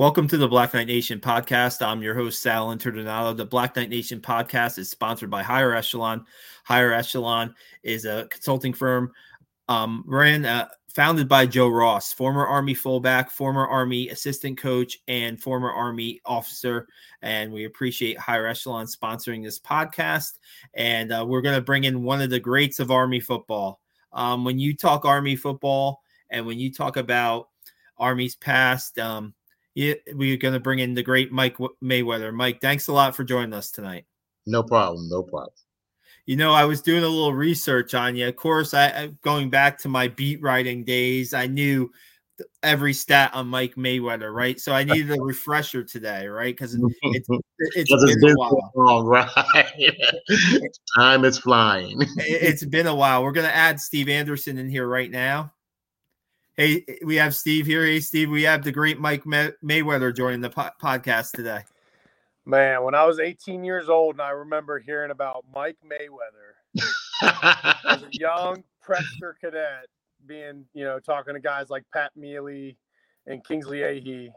Welcome to the Black Knight Nation podcast. I'm your host, Sal Interdonato. The Black Knight Nation podcast is sponsored by Higher Echelon. Higher Echelon is a consulting firm um, ran uh, founded by Joe Ross, former Army fullback, former Army assistant coach, and former Army officer. And we appreciate Higher Echelon sponsoring this podcast. And uh, we're going to bring in one of the greats of Army football. Um, when you talk Army football and when you talk about Army's past, um, yeah, we're going to bring in the great Mike Mayweather. Mike, thanks a lot for joining us tonight. No problem. No problem. You know, I was doing a little research on you. Of course, I going back to my beat writing days, I knew every stat on Mike Mayweather, right? So I needed a refresher today, right? Because it's it's been, a while. Long, right? Time is flying. it's been a while. We're gonna add Steve Anderson in here right now. Hey, we have Steve here. Hey, Steve, we have the great Mike May- Mayweather joining the po- podcast today. Man, when I was 18 years old, and I remember hearing about Mike Mayweather as a young Prepster cadet, being you know talking to guys like Pat Mealy and Kingsley Ahi,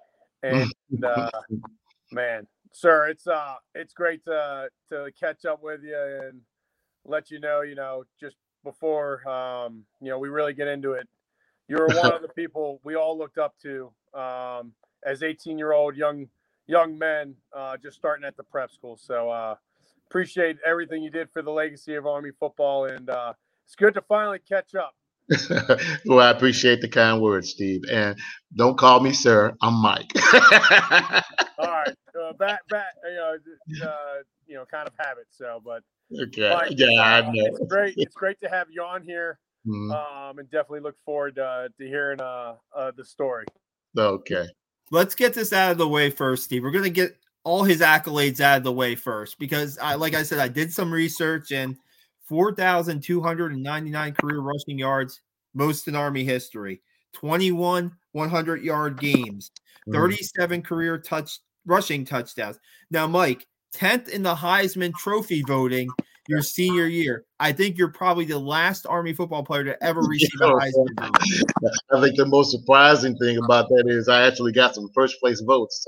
and uh, man, sir, it's uh, it's great to to catch up with you and let you know, you know, just before um, you know we really get into it you were one of the people we all looked up to um, as 18 year old young young men uh, just starting at the prep school. So uh, appreciate everything you did for the legacy of Army football, and uh, it's good to finally catch up. well, I appreciate the kind words, Steve, and don't call me sir. I'm Mike. All right, uh, back, back, you know, uh, you know, kind of habit. So, but okay, Mike, yeah, I know. It's great. It's great to have you on here. Mm-hmm. Um, and definitely look forward uh, to hearing uh, uh, the story. Okay. Let's get this out of the way first, Steve. We're going to get all his accolades out of the way first because, I, like I said, I did some research and 4,299 career rushing yards, most in Army history, 21 100 yard games, mm. 37 mm. career touch rushing touchdowns. Now, Mike, 10th in the Heisman Trophy voting your senior year. I think you're probably the last Army football player to ever receive a Heisman. I think the most surprising thing about that is I actually got some first place votes.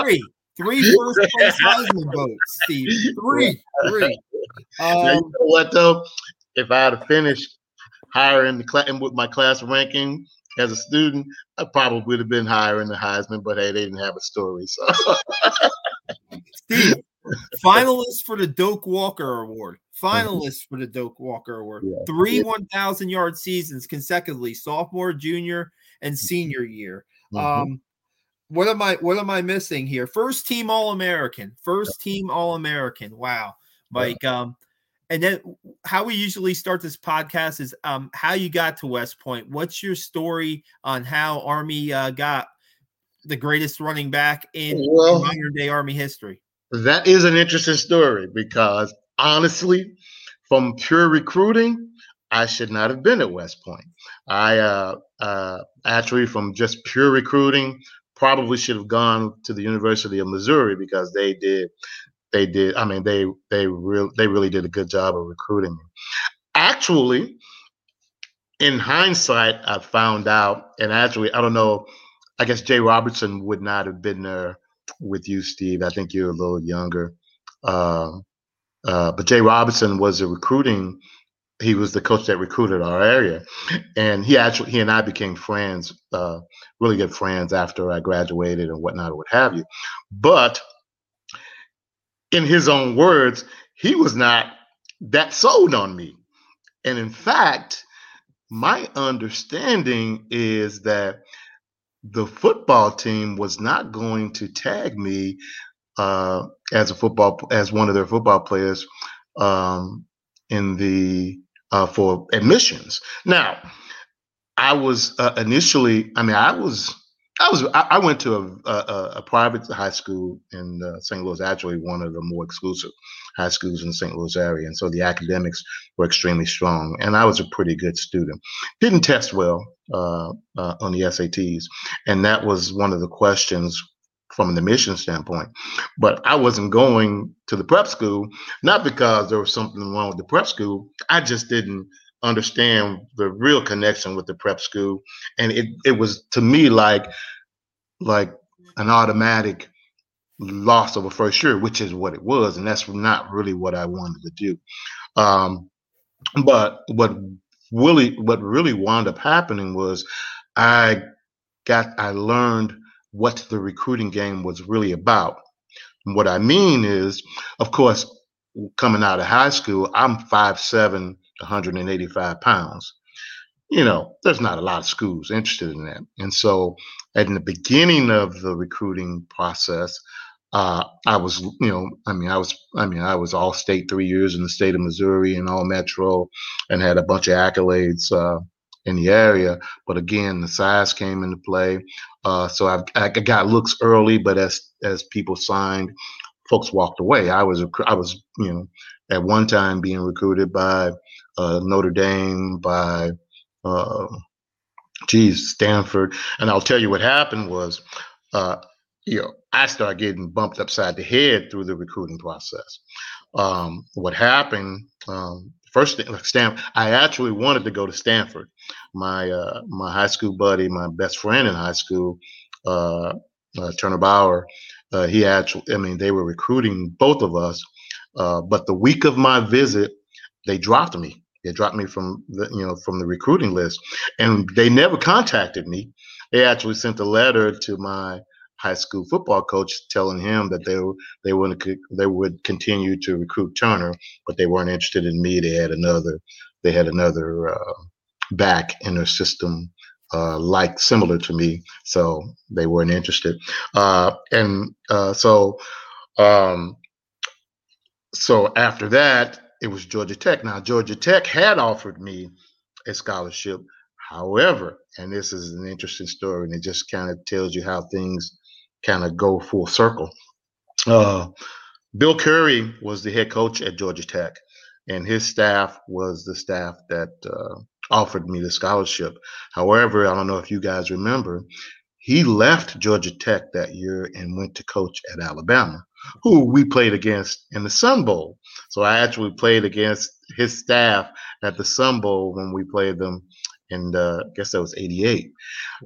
Three, three first place Heisman votes, Steve. Three, three. Um, now, you know what though? If I had finished higher in the class with my class ranking as a student, I probably would have been higher in the Heisman. But hey, they didn't have a story, so. Steve, finalist for the Doak Walker Award. Finalist for the Doak Walker Award. Yeah. Three 1,000 yard seasons consecutively, sophomore, junior, and mm-hmm. senior year. Mm-hmm. Um, what am I what am I missing here? First team All American. First team All American. Wow. Mike. yeah. um and then how we usually start this podcast is um how you got to West Point. What's your story on how Army uh, got the greatest running back in well, modern day Army history? That is an interesting story because honestly, from pure recruiting, I should not have been at West Point. I uh, uh, actually, from just pure recruiting, probably should have gone to the University of Missouri because they did, they did. I mean, they they really they really did a good job of recruiting me. Actually, in hindsight, I found out, and actually, I don't know. I guess Jay Robertson would not have been there with you, Steve. I think you're a little younger. Uh, uh, but Jay Robertson was a recruiting. He was the coach that recruited our area, and he actually he and I became friends, uh, really good friends after I graduated and whatnot, or what have you. But in his own words, he was not that sold on me, and in fact, my understanding is that the football team was not going to tag me uh, as a football as one of their football players um, in the uh, for admissions. Now, I was uh, initially. I mean, I was. I was. I, I went to a, a, a, private high school in uh, St. Louis. Actually, one of the more exclusive high schools in the St. Louis area, and so the academics were extremely strong. And I was a pretty good student. Didn't test well uh, uh, on the SATs, and that was one of the questions from an admission standpoint. But I wasn't going to the prep school, not because there was something wrong with the prep school. I just didn't understand the real connection with the prep school. And it, it was to me like like an automatic loss of a first year, which is what it was, and that's not really what I wanted to do. Um, but what really what really wound up happening was I got I learned what the recruiting game was really about. And what I mean is, of course, coming out of high school, I'm 5'7, 185 pounds. You know, there's not a lot of schools interested in that. And so at the beginning of the recruiting process, uh, I was, you know, I mean, I was, I mean, I was all state three years in the state of Missouri and all metro and had a bunch of accolades uh, in the area. But again, the size came into play. Uh, so I, I got looks early, but as as people signed, folks walked away. I was, I was, you know, at one time being recruited by uh, Notre Dame, by, uh, geez, Stanford. And I'll tell you what happened was, uh, you know, I started getting bumped upside the head through the recruiting process. Um, what happened, um, first thing, Stanford, I actually wanted to go to Stanford. My uh, my high school buddy, my best friend in high school, uh, uh, Turner Bauer, uh, he actually, I mean, they were recruiting both of us. Uh, but the week of my visit, they dropped me. They dropped me from the, you know, from the recruiting list, and they never contacted me. They actually sent a letter to my high school football coach telling him that they they would they would continue to recruit Turner, but they weren't interested in me. They had another they had another uh, back in their system uh, like similar to me, so they weren't interested. Uh, and uh, so um, so after that, it was Georgia Tech. Now Georgia Tech had offered me a scholarship. However, and this is an interesting story, and it just kind of tells you how things kind of go full circle. Uh, Bill Curry was the head coach at Georgia Tech, and his staff was the staff that uh, offered me the scholarship. However, I don't know if you guys remember, he left Georgia Tech that year and went to coach at Alabama, who we played against in the Sun Bowl. So I actually played against his staff at the Sun Bowl when we played them and uh, I guess that was 88.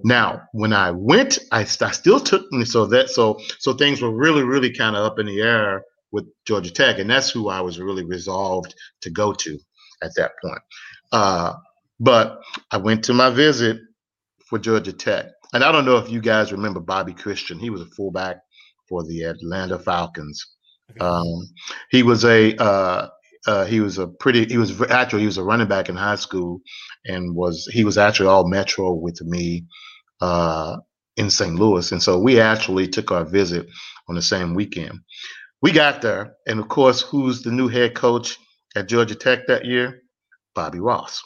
Now, when I went, I, I still took me so that so so things were really really kind of up in the air with Georgia Tech, and that's who I was really resolved to go to at that point. Uh, but I went to my visit for Georgia Tech, and I don't know if you guys remember Bobby Christian. He was a fullback for the Atlanta Falcons. Um, he was a uh, uh, he was a pretty he was actually he was a running back in high school and was he was actually all metro with me uh, in St. Louis and so we actually took our visit on the same weekend. We got there and of course who's the new head coach at Georgia Tech that year? Bobby Ross.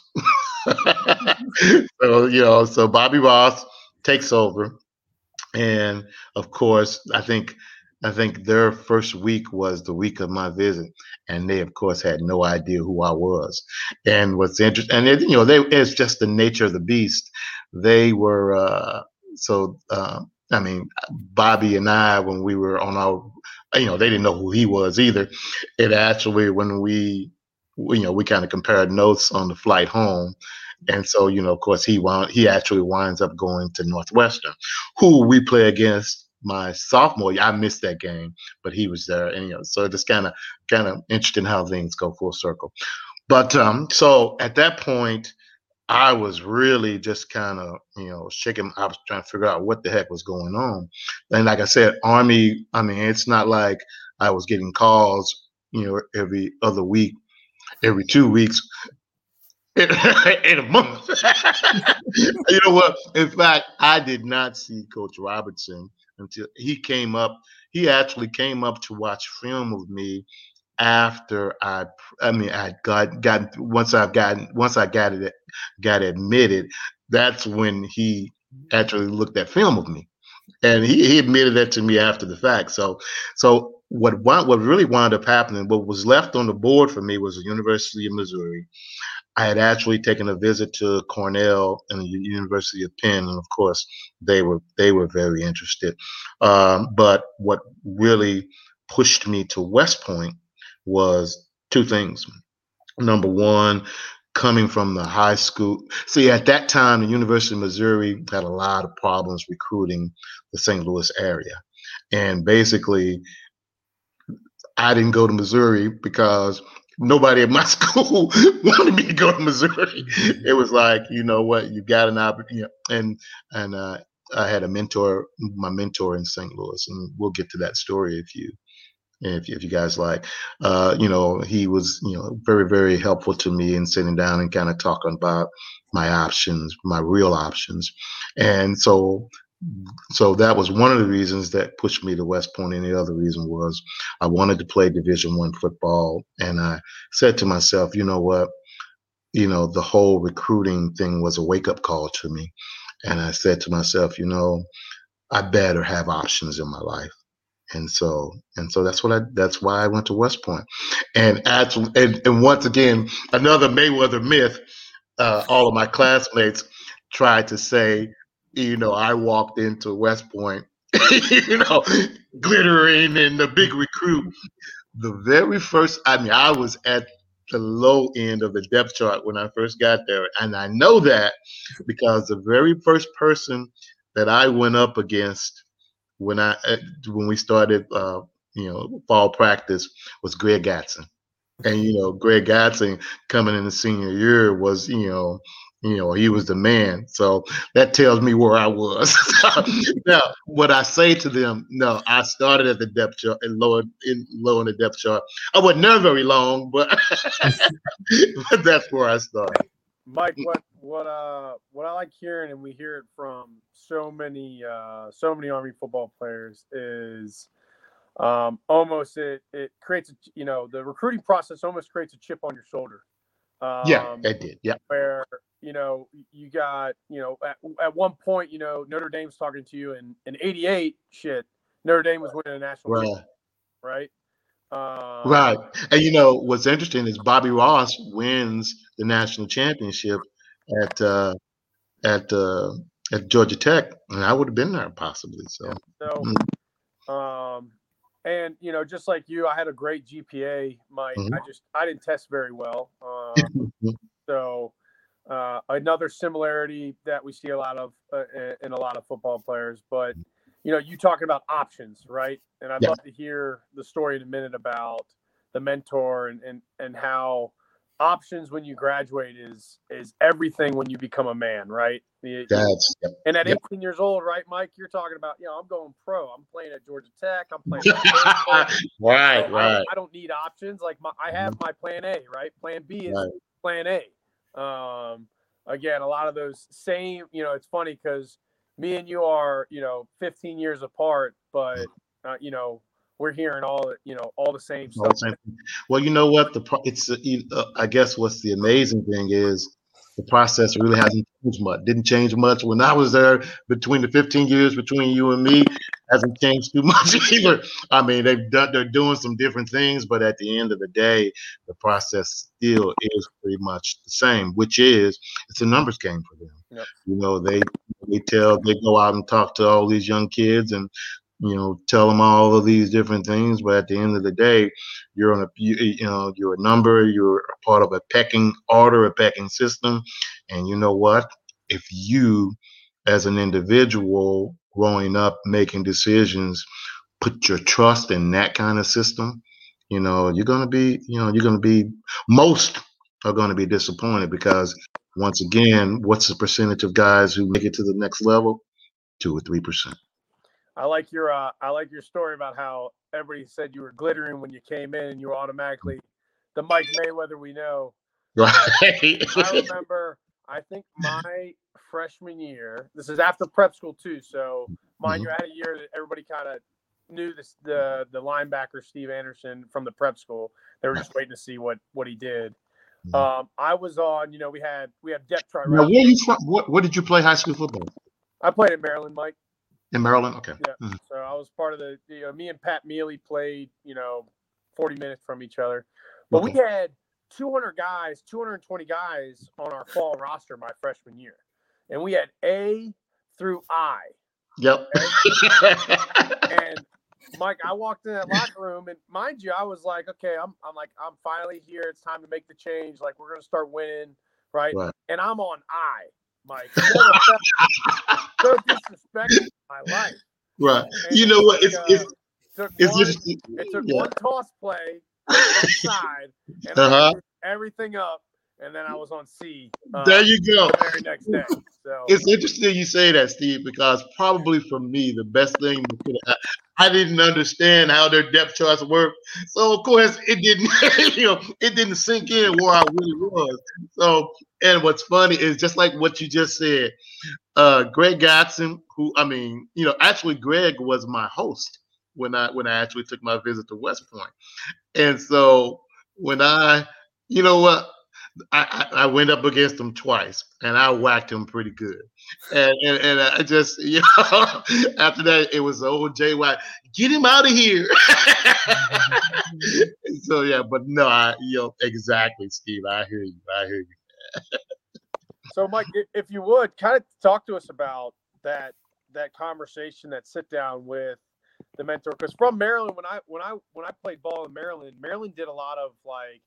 so you know so Bobby Ross takes over and of course I think I think their first week was the week of my visit, and they, of course, had no idea who I was. And what's interesting, and it, you know, they, it's just the nature of the beast. They were uh, so. Uh, I mean, Bobby and I, when we were on our, you know, they didn't know who he was either. It actually, when we, you know, we kind of compared notes on the flight home. And so, you know, of course, he wound, he actually winds up going to Northwestern, who we play against my sophomore year. I missed that game, but he was there, know, so it's kind of kind of interesting how things go full circle. But um, so at that point, I was really just kind of you know shaking. I was trying to figure out what the heck was going on. And like I said, Army. I mean, it's not like I was getting calls, you know, every other week, every two weeks. In, in a month. you know what? In fact, I did not see Coach Robertson until he came up. He actually came up to watch film with me after I, I mean, I got got once I've gotten once I got it got admitted. That's when he actually looked at film with me, and he, he admitted that to me after the fact. So, so what what really wound up happening, what was left on the board for me was the University of Missouri, I had actually taken a visit to Cornell and the University of Penn, and of course, they were they were very interested. Um, but what really pushed me to West Point was two things. Number one, coming from the high school. See, at that time, the University of Missouri had a lot of problems recruiting the St. Louis area. And basically, I didn't go to Missouri because nobody at my school wanted me to go to Missouri. It was like, you know what, you got an opportunity. And, and, uh, I had a mentor, my mentor in St. Louis, and we'll get to that story if you if, if you guys like. Uh, you know, he was, you know, very, very helpful to me in sitting down and kind of talking about my options, my real options. And so so that was one of the reasons that pushed me to West Point. And the other reason was I wanted to play Division One football. And I said to myself, you know what? You know, the whole recruiting thing was a wake up call to me. And I said to myself, you know, I better have options in my life and so and so that's what I that's why I went to West Point, and actually and, and once again another Mayweather myth. Uh, all of my classmates tried to say, you know, I walked into West Point, you know, glittering and the big recruit. The very first, I mean, I was at the low end of the depth chart when I first got there, and I know that because the very first person that I went up against when I uh, when we started uh, you know fall practice was Greg Gatson, and you know Greg Gatson coming in the senior year was you know you know he was the man. So that tells me where I was. now, what I say to them, no, I started at the depth chart and lower in low in the depth chart. I wasn't there very long, but, but that's where I started. Mike, what what uh what I like hearing, and we hear it from so many uh so many Army football players is um almost it it creates a, you know the recruiting process almost creates a chip on your shoulder. Um, yeah, it did. Yeah, where you know you got you know at, at one point you know Notre Dame's talking to you in in '88 shit Notre Dame was winning a national right. right? Um, right. And you know what's interesting is Bobby Ross wins the national championship at uh, at uh, at Georgia Tech, and I would have been there possibly. So, so mm-hmm. um, and you know, just like you, I had a great GPA. Mike, mm-hmm. I just I didn't test very well. Um, so uh, another similarity that we see a lot of uh, in a lot of football players, but you know, you talking about options, right? And I'd yeah. love to hear the story in a minute about the mentor and and and how options when you graduate is is everything when you become a man, right? That's and at yep. 18 years old, right, Mike? You're talking about, you know, I'm going pro. I'm playing at Georgia Tech. I'm playing. right, so right. I, I, don't need options. Like my, I have my plan A, right? Plan B is right. plan A. Um, again, a lot of those same. You know, it's funny because me and you are, you know, 15 years apart, but uh, you know, we're hearing all you know all the same stuff. Same. Well, you know what? The it's uh, I guess what's the amazing thing is the process really hasn't changed much. Didn't change much when I was there. Between the 15 years between you and me, hasn't changed too much either. I mean, they've done they're doing some different things, but at the end of the day, the process still is pretty much the same. Which is it's a numbers game for them. Yep. You know, they they tell they go out and talk to all these young kids and you know, tell them all of these different things. But at the end of the day, you're on a, you, you know, you're a number, you're a part of a pecking order, a pecking system. And you know what? If you, as an individual growing up, making decisions, put your trust in that kind of system, you know, you're going to be, you know, you're going to be, most are going to be disappointed because once again, what's the percentage of guys who make it to the next level? Two or three percent. I like your uh, I like your story about how everybody said you were glittering when you came in, and you were automatically the Mike Mayweather we know. Right. I remember. I think my freshman year. This is after prep school too, so mind mm-hmm. you, I had a year that everybody kind of knew this the the linebacker Steve Anderson from the prep school. They were just waiting to see what what he did. Mm-hmm. Um, I was on. You know, we had we had depth chart. Now, where you from? What, what did you play high school football? I played in Maryland, Mike. In Maryland, okay. Yeah. Mm-hmm. So I was part of the. You know, me and Pat Mealy played. You know, forty minutes from each other, but okay. we had 200 guys, 220 guys on our fall roster my freshman year, and we had A through I. Yep. Okay? and Mike, I walked in that locker room, and mind you, I was like, okay, I'm, I'm like, I'm finally here. It's time to make the change. Like, we're gonna start winning. right? Right. And I'm on I, Mike. so disrespectful my life. Right. And You know what? like, It's uh, it's took it's one, just it took yeah. one toss play side, and Uh-huh. Everything up, and then I was on C. uh, There you go. the very next day. So It's interesting you say that, Steve, because probably for me, the best thing I didn't understand how their depth charts work. So of course it didn't, you know, it didn't sink in where I really was. So and what's funny is just like what you just said, uh Greg Gatson, who I mean, you know, actually Greg was my host when I when I actually took my visit to West Point. And so when I, you know what, I, I, went up against him twice and I whacked him pretty good. And and, and I just, you know, after that, it was the old Jay White, get him out of here. so, yeah, but no, I, you know, exactly, Steve. I hear you. I hear you. So, Mike, if you would kind of talk to us about that that conversation, that sit down with the mentor, because from Maryland, when I when I when I played ball in Maryland, Maryland did a lot of like,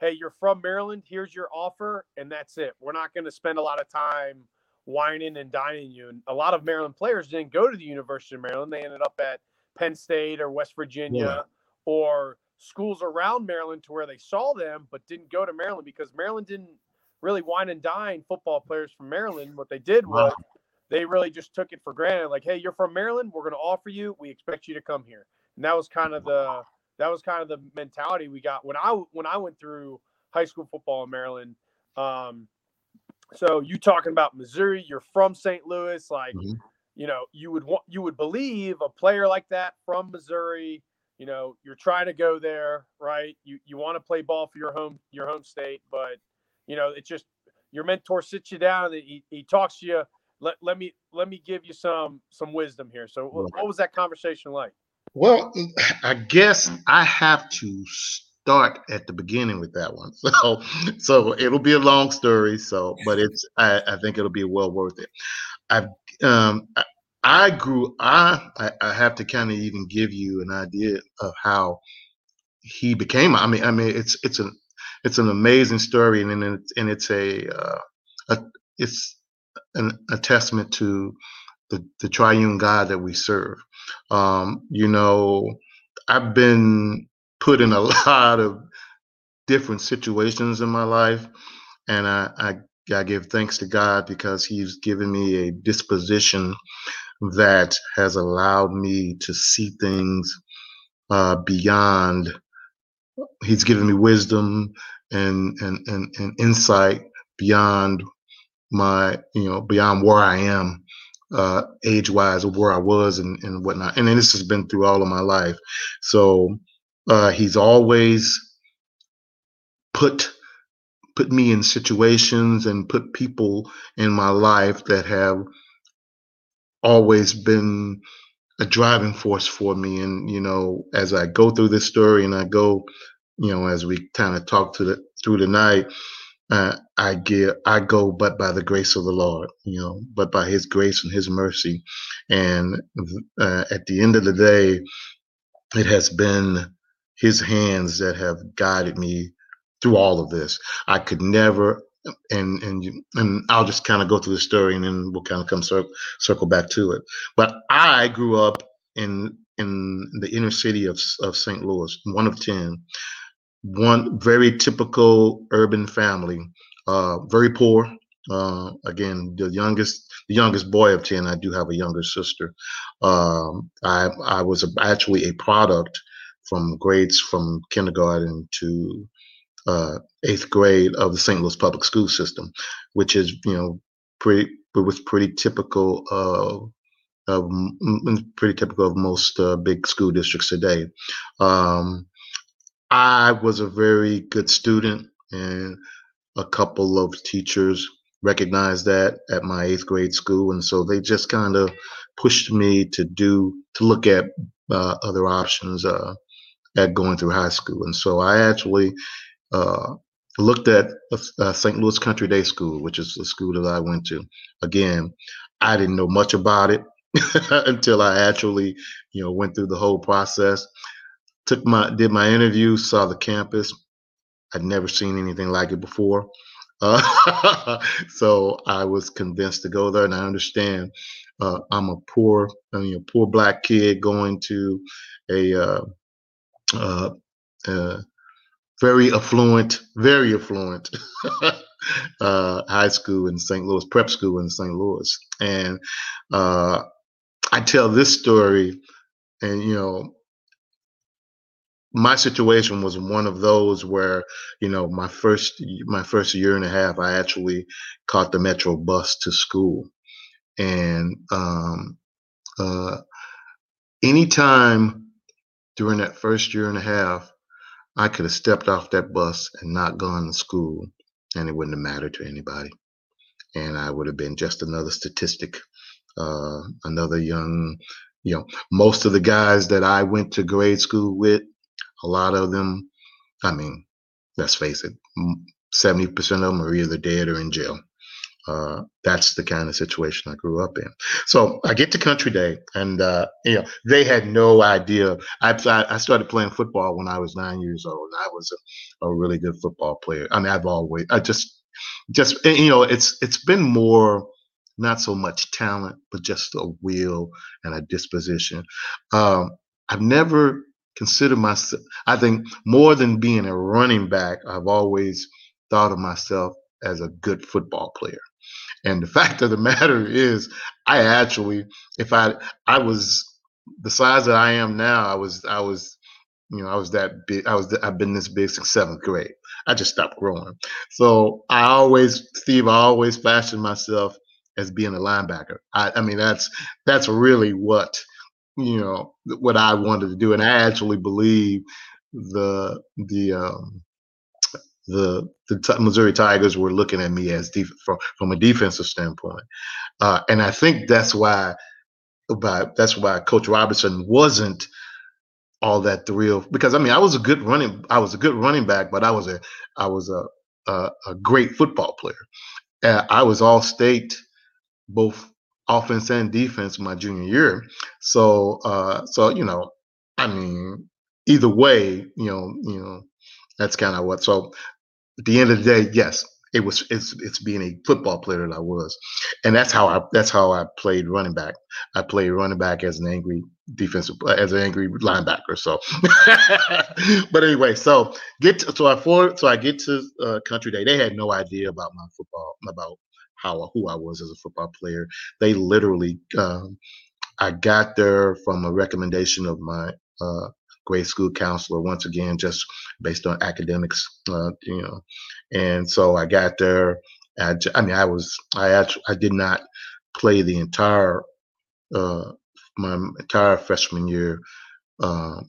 hey, you're from Maryland, here's your offer, and that's it. We're not going to spend a lot of time whining and dining you. And a lot of Maryland players didn't go to the University of Maryland; they ended up at Penn State or West Virginia Yeah. or schools around Maryland to where they saw them, but didn't go to Maryland because Maryland didn't really wine and dine football players from Maryland. What they did was they really just took it for granted. Like, hey, you're from Maryland, we're going to offer you. We expect you to come here. And that was kind of the that was kind of the mentality we got when I when I went through high school football in Maryland. Um, so you talking about Missouri? You're from St. Louis, like Mhm. you know you would want you would believe a player like that from Missouri. You know, you're trying to go there, right? You you want to play ball for your home your home state, but you know it just your mentor sits you down and he, he talks to you. Let, let me let me give you some some wisdom here. So what, what was that conversation like? Well, I guess I have to start at the beginning with that one. So, so it'll be a long story. So, but it's I, I think it'll be well worth it. I um I, I grew I I have to kind of even give you an idea of how he became. I mean, I mean it's it's an it's an amazing story, and then it's and it's a uh, a it's an, a testament to the the triune God that we serve. Um, you know, I've been put in a lot of different situations in my life, and I, I, I give thanks to God because He's given me a disposition that has allowed me to see things uh, beyond. He's given me wisdom and, and and and insight beyond my you know beyond where I am uh, age wise of where I was and, and whatnot. And this has been through all of my life. So uh, he's always put put me in situations and put people in my life that have always been a driving force for me. And you know, as I go through this story and I go, you know, as we kind of talk to the through the night, uh, I give, I go but by the grace of the Lord, you know, but by His grace and His mercy, and uh, at the end of the day, it has been His hands that have guided me through all of this. I could never, and and and I'll just kind of go through the story, and then we'll kind of come circle circle back to it. But I grew up in in the inner city of of St. Louis, one of ten one very typical urban family, uh, very poor. Uh, again, the youngest, the youngest boy of ten. I do have a younger sister. Um, I I was actually a product from grades from kindergarten to uh, eighth grade of the St. Louis public school system, which is you know pretty it was pretty typical of of pretty typical of most uh, big school districts today. Um, I was a very good student, and a couple of teachers recognized that at my eighth grade school, and so they just kind of pushed me to do to look at uh, other options uh, at going through high school, and so I actually uh, looked at uh, St. Louis Country Day School, which is the school that I went to. Again, I didn't know much about it until I actually, you know, went through the whole process took my did my interview, saw the campus. I'd never seen anything like it before. Uh, so I was convinced to go there, and I understand uh, I'm a poor, I mean, a poor black kid going to a uh, uh, uh very affluent, very affluent uh, high school in St. Louis, prep school in St. Louis, and I tell this story, and you know, my situation was one of those where you know my first my first year and a half i actually caught the metro bus to school. And um uh anytime during that first year and a half i could have stepped off that bus and not gone to school and it wouldn't have mattered to anybody. And i would have been just another statistic uh another young you know most of the guys that i went to grade school with a lot of them, I mean, let's face it, 70% of them are either dead or in jail. Uh, that's the kind of situation I grew up in. So I get to Country Day, and uh, you know they had no idea. I I started playing football when I was nine years old. And I was a, a really good football player. I mean, I've always I just just you know it's it's been more not so much talent, but just a will and a disposition. Um, I've never consider myself, I think more than being a running back, I've always thought of myself as a good football player. And the fact of the matter is, I actually, if I, I was the size that I am now, I was, I was, you know, I was that big. I was, I've been this big since seventh grade. I just stopped growing. So I always, Steve, I always fashioned myself as being a linebacker. I, I mean, that's, that's really what you know what I wanted to do, and I actually believe the the um, the the T- Missouri Tigers were looking at me as def- from from a defensive standpoint, uh, and I think that's why about that's why Coach Robertson wasn't all that thrilled because I mean I was a good running I was a good running back, but I was a I was a a, a great football player. Uh, I was all state both offense and defense my junior year. So uh so you know, I mean, either way, you know, you know, that's kind of what so at the end of the day, yes, it was it's it's being a football player that I was. And that's how I that's how I played running back. I played running back as an angry defensive as an angry linebacker. So but anyway, so get to, so I for so I get to uh, country day. They had no idea about my football about how who I was as a football player. They literally, um, I got there from a recommendation of my uh, grade school counselor. Once again, just based on academics, uh, you know, and so I got there. I, I mean, I was I actually I did not play the entire uh, my entire freshman year uh,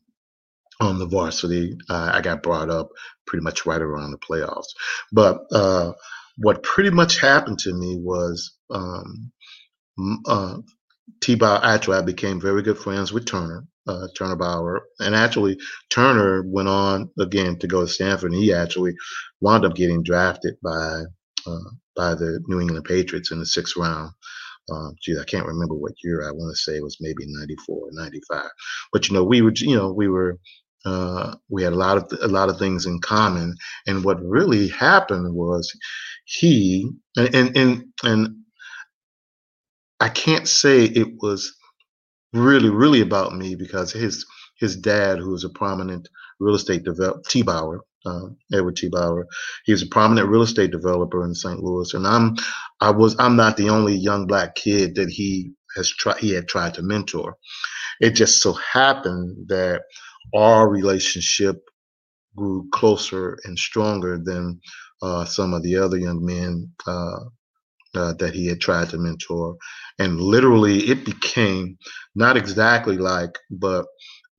on the varsity. Uh, I got brought up pretty much right around the playoffs, but uh, what pretty much happened to me was um, uh, T-Bow, Actually, I became very good friends with Turner, uh, Turner Bauer, and actually Turner went on again to go to Stanford, and he actually wound up getting drafted by uh, by the New England Patriots in the sixth round. Uh, geez, I can't remember what year. I want to say it was maybe 94 or 95. But you know, we were, you know, we were uh, we had a lot of a lot of things in common. And what really happened was he and and and, and I can't say it was really really about me because his his dad, who was a prominent real estate developer, T. Bauer, uh, Edward T. Bauer, he was a prominent real estate developer in St. Louis, and I'm I was I'm not the only young black kid that he has tried he had tried to mentor. It just so happened that our relationship grew closer and stronger than uh, some of the other young men uh, uh, that he had tried to mentor. And literally, it became not exactly like, but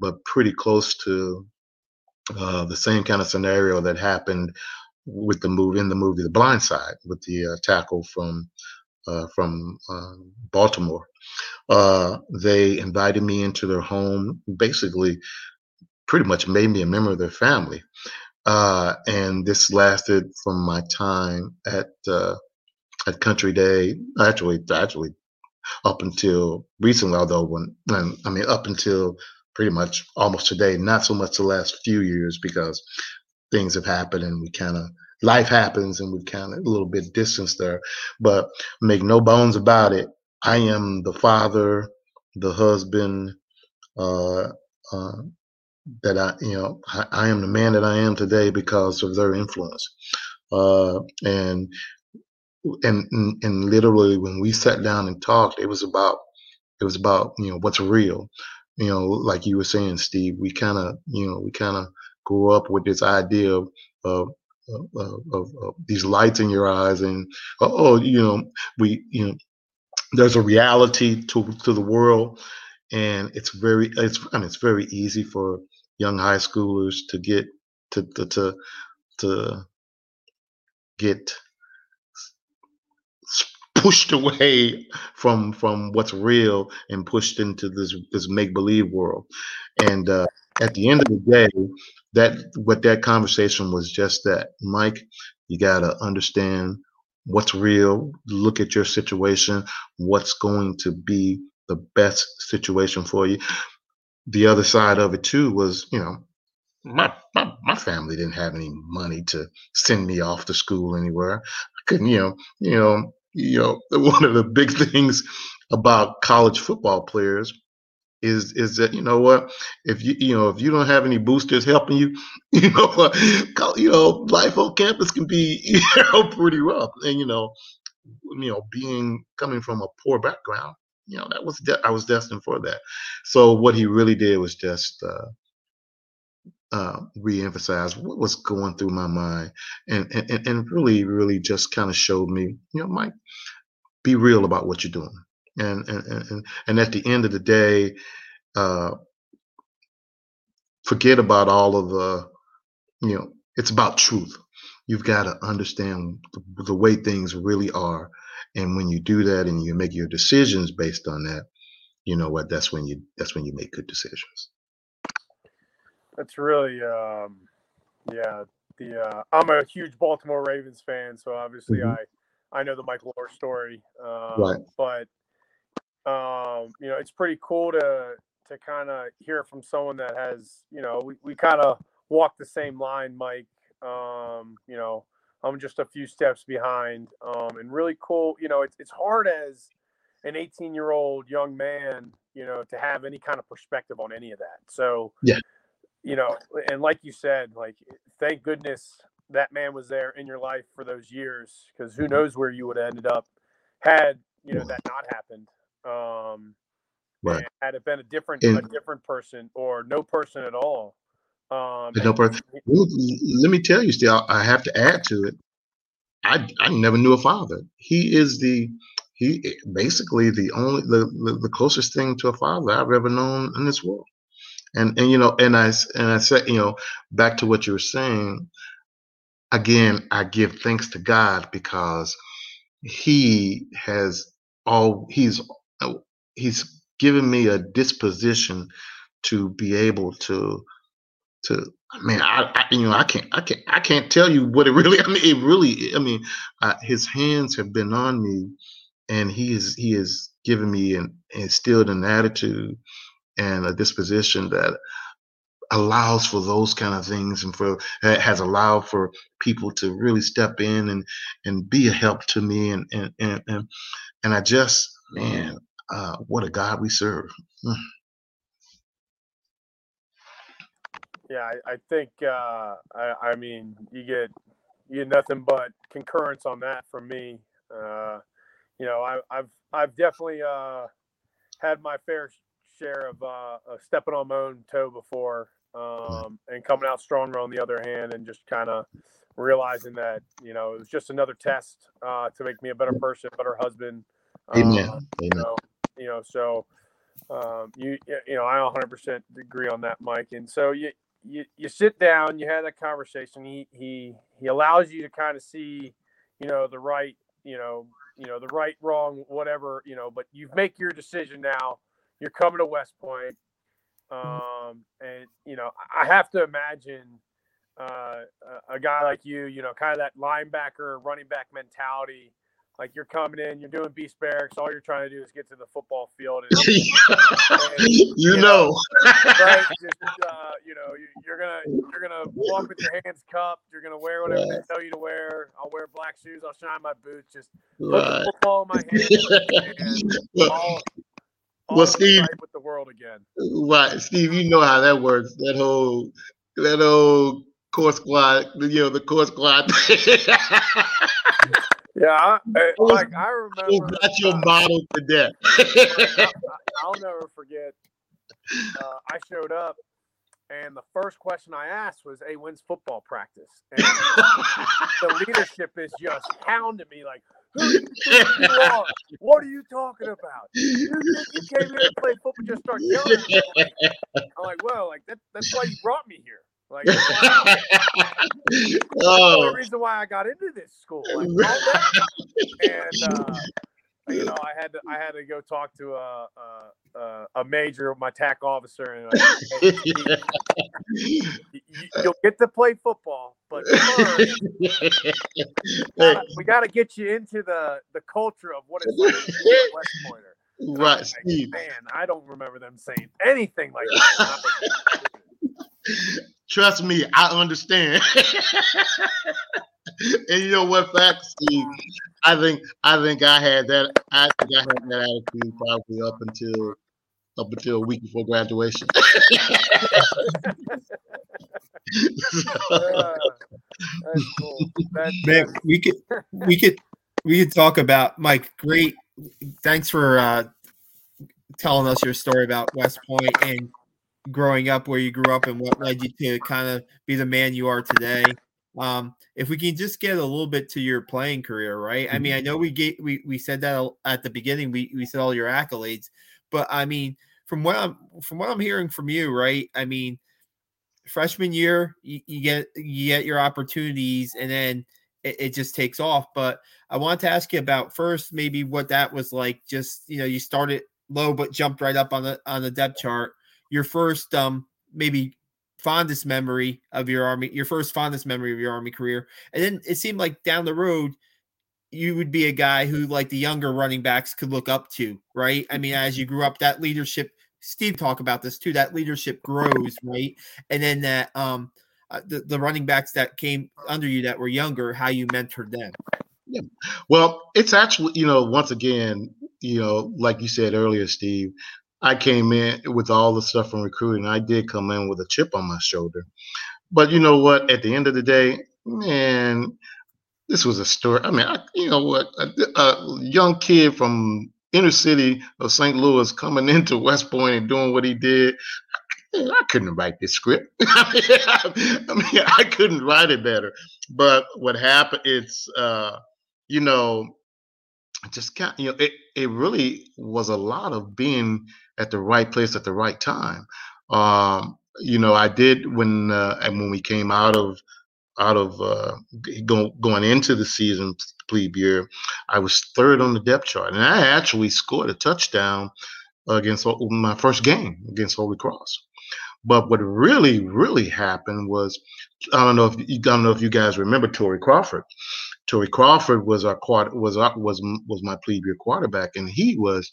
but pretty close to uh, the same kind of scenario that happened with the movie in the movie The Blind Side with the uh, tackle from uh, from um, Baltimore. they invited me into their home, basically pretty much made me a member of their family. Uh, and this lasted from my time at uh, at Country Day, actually, actually up until recently. Although when I mean up until pretty much almost today, not so much the last few years because things have happened and we kind of life happens and we kind of a little bit distance there. But make no bones about it, I am the father, the husband, uh, uh, that I, you know, I, I, am the man that I am today because of their influence. Uh, and, and, and literally when we sat down and talked, it was about, it was about, you know, what's real. You know, like you were saying, Steve, we kind of, you know, we kind of grew up with this idea of, of of, of, of, these lights in your eyes and oh you know we you know there's a reality to to the world and it's very it's I mean it's very easy for young high schoolers to get to to to, to get pushed away from from what's real and pushed into this this make believe world and uh, at the end of the day that what that conversation was just that mike you got to understand what's real look at your situation what's going to be the best situation for you. The other side of it too was, you know, my, my my family didn't have any money to send me off to school anywhere. I couldn't, you know, you know, you know, one of the big things about college football players is is that you know what if you you know if you don't have any boosters helping you you know you know life on campus can be you know pretty rough and you know you know being coming from a poor background you know that was de- I was destined for that. So what he really did was just uh, uh, reemphasize what was going through my mind, and and and really really just kind of showed me, you know, Mike, be real about what you're doing, and and and and at the end of the day, uh, forget about all of the, you know, it's about truth. You've got to understand the, the way things really are and when you do that and you make your decisions based on that, you know what? That's when you that's when you make good decisions. That's really, um, yeah. The uh, I'm a huge Baltimore Ravens fan, so obviously mm-hmm. I I know the Michael Oher story, um, right? But um, you know, it's pretty cool to to kind of hear from someone that has, you know, we, we kind of walk the same line, Mike. Um, you know, I'm just a few steps behind. Um, and really cool. You know, it's it's hard as an 18 year old young man, you know, to have any kind of perspective on any of that. So yeah, you know, and like you said, like thank goodness that man was there in your life for those years because who knows where you would have ended up had you know that not happened. Um, right. Had it been a different and, a different person or no person at all, um, no. Let me tell you, still, I have to add to it. I I never knew a father. He is the he basically the only the, the, the closest thing to a father I've ever known in this world. And and you know, and I and I said, you know, back to what you were saying. Again, I give thanks to God because He has all He's He's given me a disposition to be able to to I mean, I, I, you know I can't I can't I can't tell you what it really I mean it really I mean uh, his hands have been on me and he is he has given me and instilled an attitude and a disposition that allows for those kind of things and for has allowed for people to really step in and and be a help to me and and and and, and I just man uh, what a God we serve. Mm. Yeah, I, I think uh, I, I mean you get you get nothing but concurrence on that from me. Uh, you know, I, have I've definitely uh, had my fair share of, uh, of stepping on my own toe before, um, and coming out stronger on the other hand, and just kind of realizing that you know it was just another test uh, to make me a better person, better husband. Amen. Um, you know, you know, so um, you you know I 100% agree on that, Mike. And so you you, you sit down, you have that conversation. He he he allows you to kind of see, you know, the right, you know, you know, the right, wrong, whatever, you know. But you make your decision now. You're coming to West Point, um, and you know, I have to imagine uh, a guy like you, you know, kind of that linebacker, running back mentality like you're coming in, you're doing beast barracks. All you're trying to do is get to the football field. And, and, you, you, know, right? Just, uh, you know, you're gonna you're gonna walk with your hands cupped. You're gonna wear whatever right. they tell you to wear. I'll wear black shoes. I'll shine my boots. Just put right. the football in my hand. Well, all, all well Steve, with the world again. Right, Steve. You know how that works. That whole that old corps squad. You know the corps squad. Yeah, I, like I remember. That's your model to death. I, will never forget. Uh, I showed up, and the first question I asked was, "Hey, when's football practice?" And the leadership is just hounding me like, "Who you think you are? What are you talking about? You you came here to play football? Just start yelling." I'm like, "Well, like that, that's why you brought me here." Like, oh. the reason why I got into this school. Like, and uh, you know, I had to I had to go talk to a a, a major, my TAC officer, and like, hey, you, will get to play football, but first, we got to get you into the the culture of what it's like to be a West Pointer. Right, like. Man, I don't remember them saying anything like that. Trust me, I understand. and you know what fact, Steve? I think I think I had that I think I had that attitude probably up until up until a week before graduation. uh, cool. Man, we could we could we could talk about Mike. Great, thanks for uh, telling us your story about West Point and growing up where you grew up and what led you to kind of be the man you are today. Um, if we can just get a little bit to your playing career, right? I mean, I mm-hmm. know we get we we said that at the beginning. We we said all your accolades, but I mean, from what I'm from what I'm hearing from you, right? I mean, freshman year you, you get you get your opportunities, and then it, it just takes off. But I want to ask you about first, maybe what that was like. Just you know, you started low but jumped right up on the on the depth chart your first um maybe fondest memory of your army, your first fondest memory of your army career. And then it seemed like down the road, you would be a guy who like the younger running backs could look up to, right? I mean, as you grew up, that leadership, Steve talk about this too, that leadership grows, right? And then that um uh, the, the running backs that came under you that were younger, how you mentored them. Yeah. Well, it's actually, you know, once again, you know, like you said earlier, Steve, I came in with all the stuff from recruiting. I did come in with a chip on my shoulder. But you know what? At the end of the day, man, this was a story. I mean, I, you know what? A, a, young kid from inner city of St. Louis coming into West Point and doing what he did. I couldn't write this script. I mean, I couldn't write it better. But what happened? It's uh, you know, just kind. You know, it it really was a lot of being at the right place at the right time. Um, you know, I did when uh, and when we came out of out of uh, go, going into the season plebe year, I was third on the depth chart, and I actually scored a touchdown against my first game against Holy Cross. But what really, really happened was, I don't know if you, I don't know if you guys remember Torrey Crawford. Torrey Crawford was our quarter was our, was was my plebe year quarterback, and he was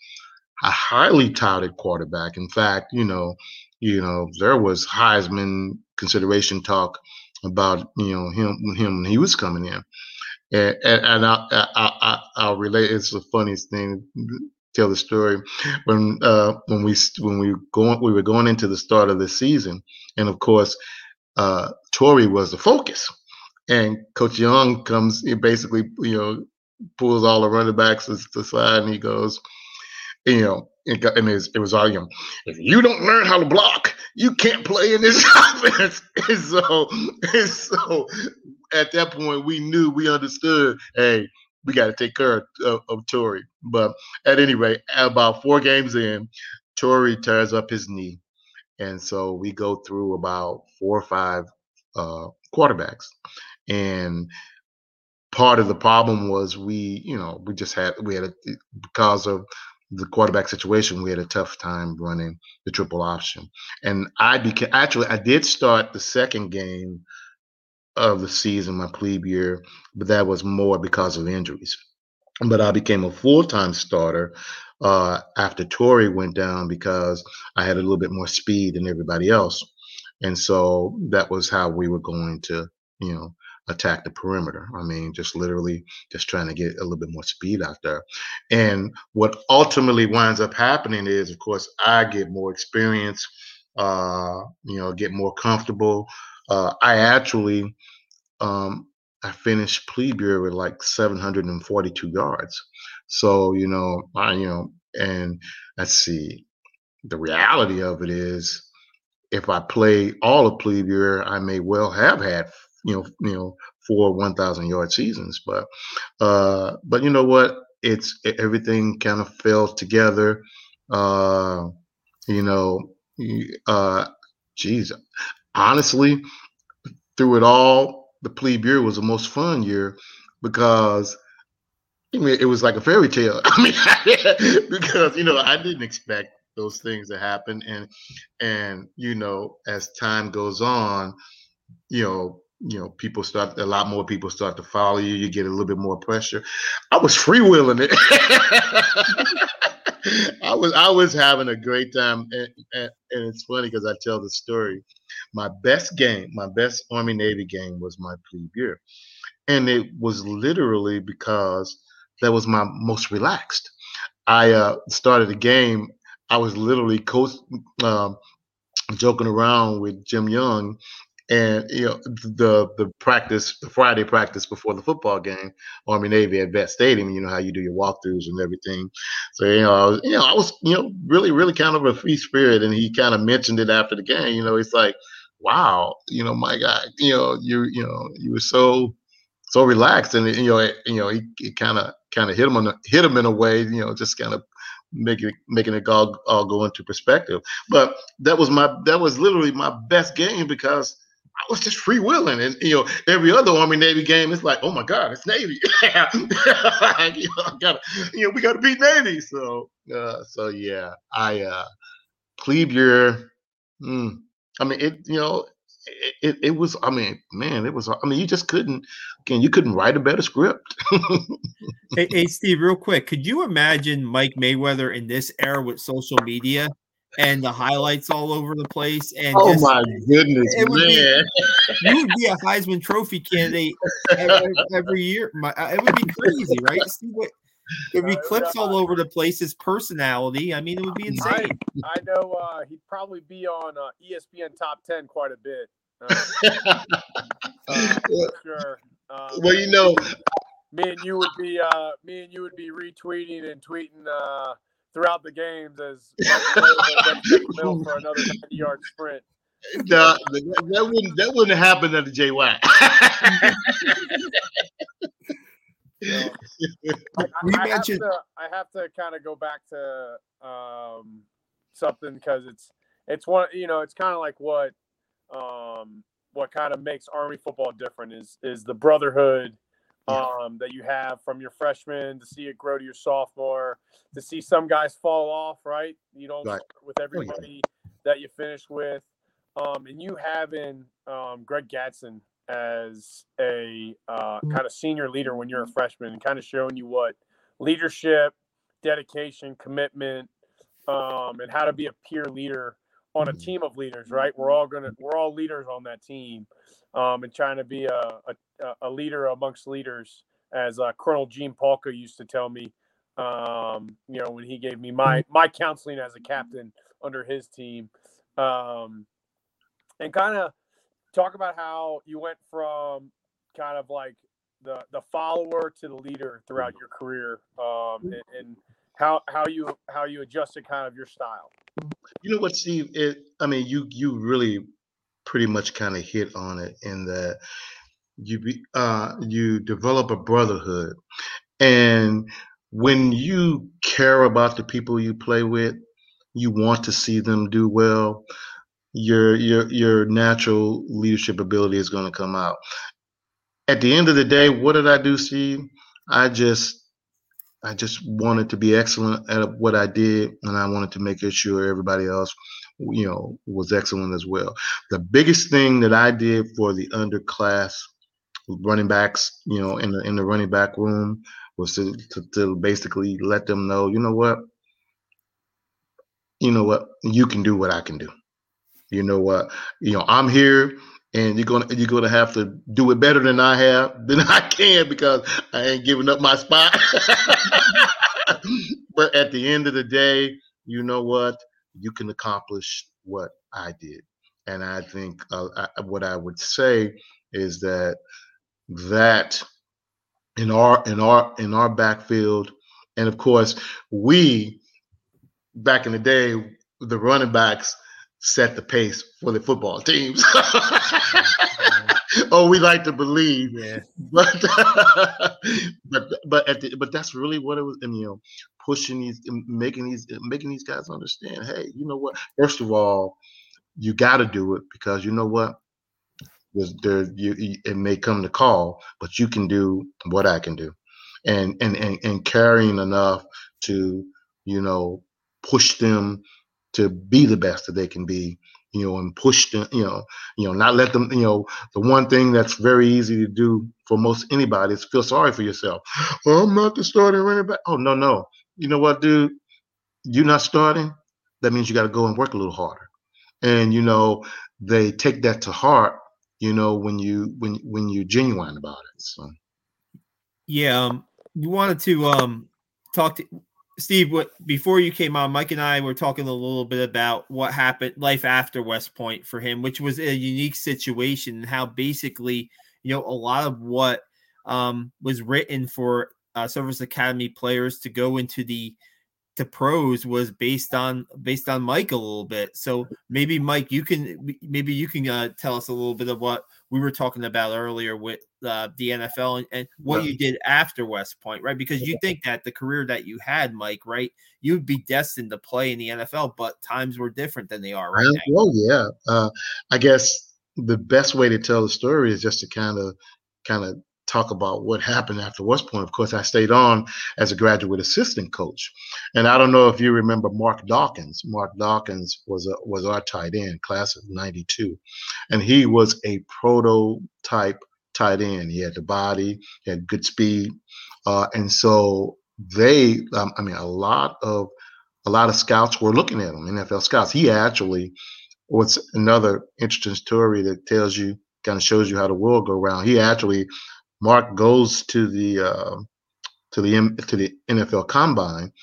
a highly touted quarterback. In fact, you know, you know, there was Heisman consideration talk about you know him him when he was coming in, and and, and I, I, I will relate. It's the funniest thing. Tell the story when uh, when we when we going we were going into the start of the season, and of course, uh, Torrey was the focus, and Coach Young comes. He basically you know pulls all the running backs to the side, and he goes, you know, it, and it was all, you know, if you don't learn how to block, you can't play in this offense. And so, and so at that point, we knew, we understood, hey, we got to take care of, of, of Torrey. But at any rate, about four games in, Torrey tears up his knee. And so we go through about four or five uh, quarterbacks. And part of the problem was we, you know, we just had, we had, a, because of the quarterback situation, we had a tough time running the triple option. And I became actually I did start the second game of the season, my plebe year, but that was more because of injuries. But I became a full time starter uh, after Torrey went down because I had a little bit more speed than everybody else. and so that was how we were going to, you know, attack the perimeter. I mean, just literally just trying to get a little bit more speed out there. And what ultimately winds up happening is, of course, I get more experience, uh, you know, get more comfortable. Uh, I actually, um, I finished plebe year with like 742 yards. So, you know, I, you know, and let's see, the reality of it is if I play all of plebe year, I may well have had you know, you know, four 1,000 yard seasons. But, uh, but you know what? It's everything kind of fell together. Uh, you know, uh, geez, honestly, through it all, the plebe year was the most fun year because I mean, it was like a fairy tale. I mean, because you know, I didn't expect those things to happen, and and you know, as time goes on, you know, you know, people start a lot more people start to follow you. You get a little bit more pressure. I was freewheeling it. I was I was having a great time, and, and, and it's funny because I tell the story. My best game, my best Army Navy game was my plebe year, and it was literally because that was my most relaxed. I uh, started a game. I was literally coach, um, joking around with Jim Young and you know the the practice the friday practice before the football game army navy at vet stadium you know how you do your walkthroughs and everything so you know I was, you know i was you know really really kind of a free spirit and he kind of mentioned it after the game you know he's like wow you know my guy you know you you know you were so so relaxed and you know you know he kind of kind of hit him on the, hit him in a way you know just kind of making making it all, all go into perspective but that was my that was literally my best game because was just free willing, and you know, every other Army Navy game, it's like, oh my God, it's Navy. you, know, gotta, you know, we got to beat Navy. So, uh, so yeah, I uh, plebe year. Mm, I mean, it. You know, it, it, it was. I mean, man, it was. I mean, you just couldn't. Again, you couldn't write a better script. hey, hey, Steve, real quick, could you imagine Mike Mayweather in this era with social media? And the highlights all over the place. And oh just, my goodness, it would man! Be, you would be a Heisman Trophy candidate every, every year. My, uh, it would be crazy, right? See what there'd be uh, clips all over the place. His personality. I mean, it would be insane. I, I know uh, he'd probably be on uh, ESPN Top Ten quite a bit. Uh, uh, sure. well, you know, me and you would be me and you would be retweeting and tweeting throughout the games as middle for another 90 yard sprint. No, that wouldn't that wouldn't happen at the JY. I, I, have to, I have to kind of go back to um, something because it's it's one you know it's kind of like what um, what kind of makes Army football different is is the brotherhood um, that you have from your freshman to see it grow to your sophomore, to see some guys fall off, right? You don't right. with everybody oh, yeah. that you finish with. Um, and you having um, Greg Gadson as a uh, mm. kind of senior leader when you're a freshman and kind of showing you what leadership, dedication, commitment, um, and how to be a peer leader on a mm. team of leaders, right? We're all gonna we're all leaders on that team um, and trying to be a, a, a leader amongst leaders, as uh, Colonel Gene Polka used to tell me. Um, you know, when he gave me my my counseling as a captain under his team, um, and kind of talk about how you went from kind of like the the follower to the leader throughout your career, um, and, and how how you how you adjusted kind of your style. You know what, Steve? It, I mean, you you really pretty much kind of hit on it in that you be, uh, you develop a brotherhood, and when you care about the people you play with, you want to see them do well. Your your your natural leadership ability is going to come out. At the end of the day, what did I do, Steve? I just I just wanted to be excellent at what I did, and I wanted to make sure everybody else you know, was excellent as well. The biggest thing that I did for the underclass running backs, you know, in the in the running back room was to, to, to basically let them know, you know what, you know what, you can do what I can do. you know what, you know, I'm here and you're gonna you're gonna have to do it better than I have than I can because I ain't giving up my spot. but at the end of the day, you know what? You can accomplish what I did, and I think uh, I, what I would say is that that in our in our in our backfield, and of course we back in the day the running backs set the pace for the football teams. oh, we like to believe, Yeah. but but but at the, but that's really what it was. And you know, pushing these, making these, making these guys understand. Hey, you know what? First of all, you got to do it because you know what? There's, there, you, it may come to call, but you can do what I can do, and and and, and carrying enough to you know push them to be the best that they can be you know and push them you know you know not let them you know the one thing that's very easy to do for most anybody is feel sorry for yourself. Well, i'm not the starting running back. Oh no no. You know what dude? You're not starting that means you got to go and work a little harder. And you know they take that to heart you know when you when when you're genuine about it so. Yeah, um, you wanted to um talk to Steve. What before you came on, Mike and I were talking a little bit about what happened, life after West Point for him, which was a unique situation, and how basically, you know, a lot of what um was written for uh, Service Academy players to go into the to pros was based on based on Mike a little bit. So maybe Mike, you can maybe you can uh, tell us a little bit of what we were talking about earlier with uh, the NFL and, and what you did after West Point, right? Because you think that the career that you had, Mike, right, you'd be destined to play in the NFL, but times were different than they are right Well, now. well, yeah. Uh, I guess the best way to tell the story is just to kind of, kind of talk about what happened after West Point. Of course, I stayed on as a graduate assistant coach, and I don't know if you remember Mark Dawkins. Mark Dawkins was a was our tight end, class of '92, and he was a prototype tight end. He had the body, he had good speed, uh, and so they, um, I mean, a lot of a lot of scouts were looking at him, NFL scouts. He actually what's another interesting story that tells you kind of shows you how the world go around. He actually Mark goes to the uh, to the to the NFL Combine,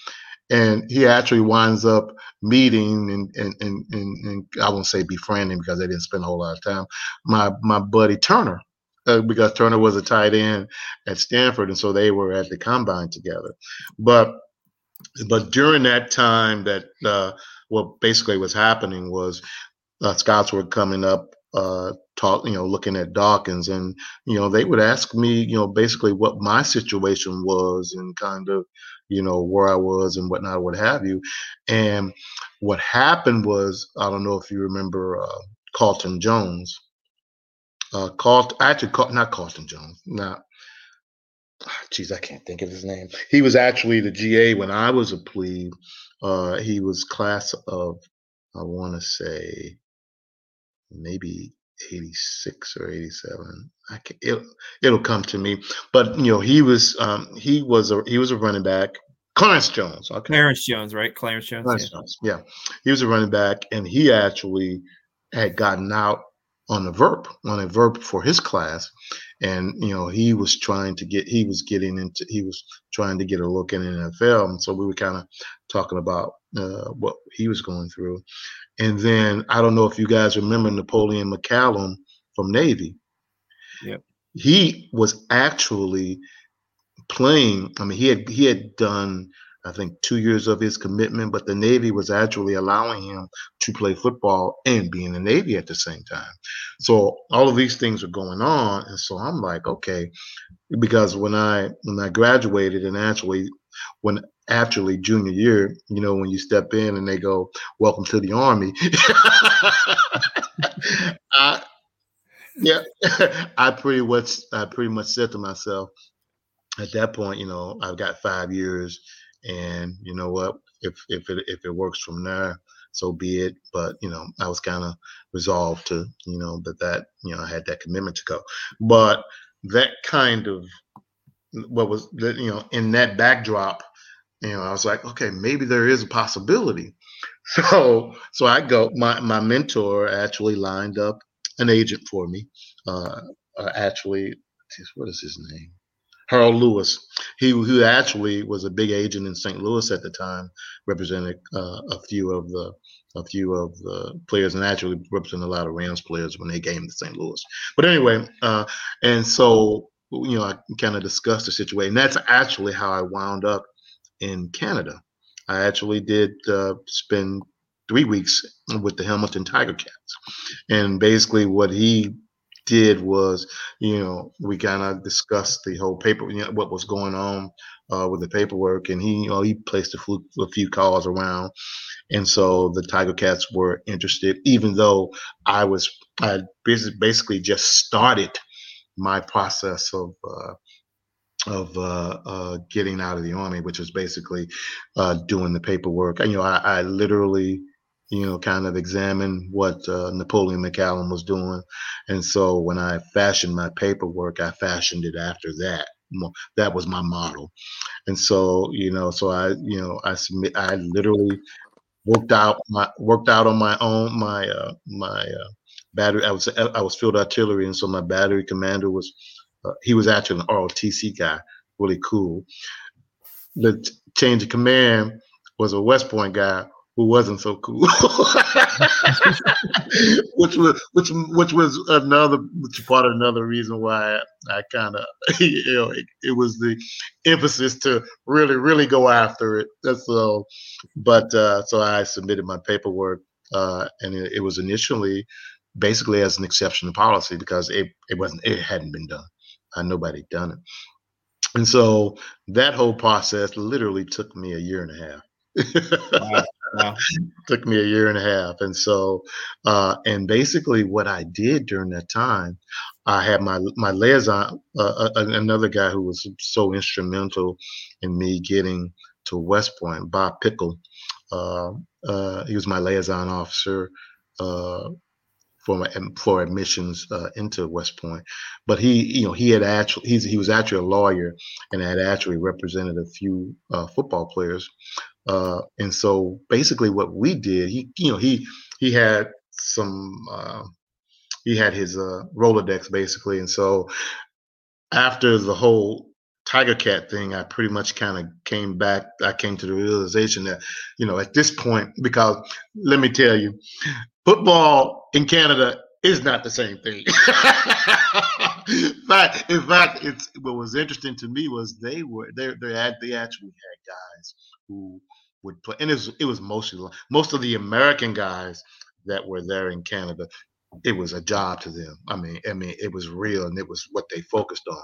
and he actually winds up meeting and and and, and, and I won't say befriending because they didn't spend a whole lot of time. My my buddy Turner. Uh, because Turner was a tight end at Stanford, and so they were at the combine together. But but during that time, that uh, what basically was happening was uh, scouts were coming up, uh, talk, you know, looking at Dawkins, and you know, they would ask me, you know, basically what my situation was and kind of, you know, where I was and whatnot, what have you. And what happened was, I don't know if you remember uh, Carlton Jones. Uh, Carlton, actually, Car- not Carlton Jones. Not, geez, I can't think of his name. He was actually the GA when I was a plebe. Uh, he was class of, I want to say, maybe 86 or 87 i can it, it'll come to me but you know he was um he was a he was a running back clarence jones okay Clarence Jones, right? Clarence Jones. Clarence yeah. Jones, yeah he was a running back and he actually had gotten out on a VERP on a VERP for his class and you know he was trying to get he was getting into he was trying to get a look in the nfl and so we were kind of talking about uh, what he was going through and then I don't know if you guys remember Napoleon McCallum from Navy. Yep. He was actually playing. I mean, he had he had done I think two years of his commitment, but the Navy was actually allowing him to play football and be in the Navy at the same time. So all of these things are going on, and so I'm like, okay, because when I when I graduated and actually when actually junior year, you know, when you step in and they go, "Welcome to the Army," I, yeah, I pretty much I pretty much said to myself at that point, you know, I've got five years, and you know what, if if it if it works from there, so be it. But you know, I was kind of resolved to, you know, that that you know I had that commitment to go, but that kind of what was you know in that backdrop you know i was like okay maybe there is a possibility so so I go. My my mentor actually lined up an agent for me. Uh, uh, actually, what is his name? Harold Lewis. He who actually was a big agent in St. Louis at the time, represented uh, a few of the a few of the players and actually represented a lot of Rams players when they came to St. Louis. But anyway, uh, and so you know I kind of discussed the situation. That's actually how I wound up in Canada. I actually did uh, spend three weeks with the Hamilton Tiger Cats, and basically what he did was, you know, we kind of discussed the whole paper, you know, what was going on uh, with the paperwork, and he, you know, he placed a, few, a few calls around, and so the Tiger Cats were interested, even though I was, I basically just started my process of. Uh, of uh, uh, getting out of the army, which was basically uh, doing the paperwork. And, you know, I, I literally you know, kind of examine what uh, Napoleon McCallum was doing. And so when I fashioned my paperwork, I fashioned it after that. That was my model. And so, you know, so I, you know, I submit, I literally worked out my, worked out on my own, my, uh, my, uh, battery. I was, I was field artillery. And so my battery commander was, uh, he was actually an ROTC guy, really cool. The change of command was a West Point guy who wasn't so cool, which was which which was another which part of another reason why I, kind of you know it, it, was the emphasis to really really go after it. So, but uh, so I submitted my paperwork, uh, and it, it was initially basically as an exception to policy because it it wasn't it hadn't been done. Uh, nobody done it. And so that whole process literally took me a year and a half. wow. Wow. Took me a year and a half. And so, uh, and basically what I did during that time, I had my, my liaison, uh, uh another guy who was so instrumental in me getting to West Point, Bob Pickle. Uh, uh, he was my liaison officer uh, for for admissions uh, into West Point. But he, you know, he had actually he's he was actually a lawyer and had actually represented a few uh, football players. Uh, and so basically, what we did, he, you know, he he had some uh, he had his uh, Rolodex basically, and so after the whole Tiger Cat thing, I pretty much kind of came back. I came to the realization that, you know, at this point, because let me tell you, football in Canada is not the same thing. in fact, in fact, it's what was interesting to me was they were they they had they actually had guys who would play, and it was it was mostly most of the American guys that were there in Canada. It was a job to them. I mean, I mean, it was real, and it was what they focused on.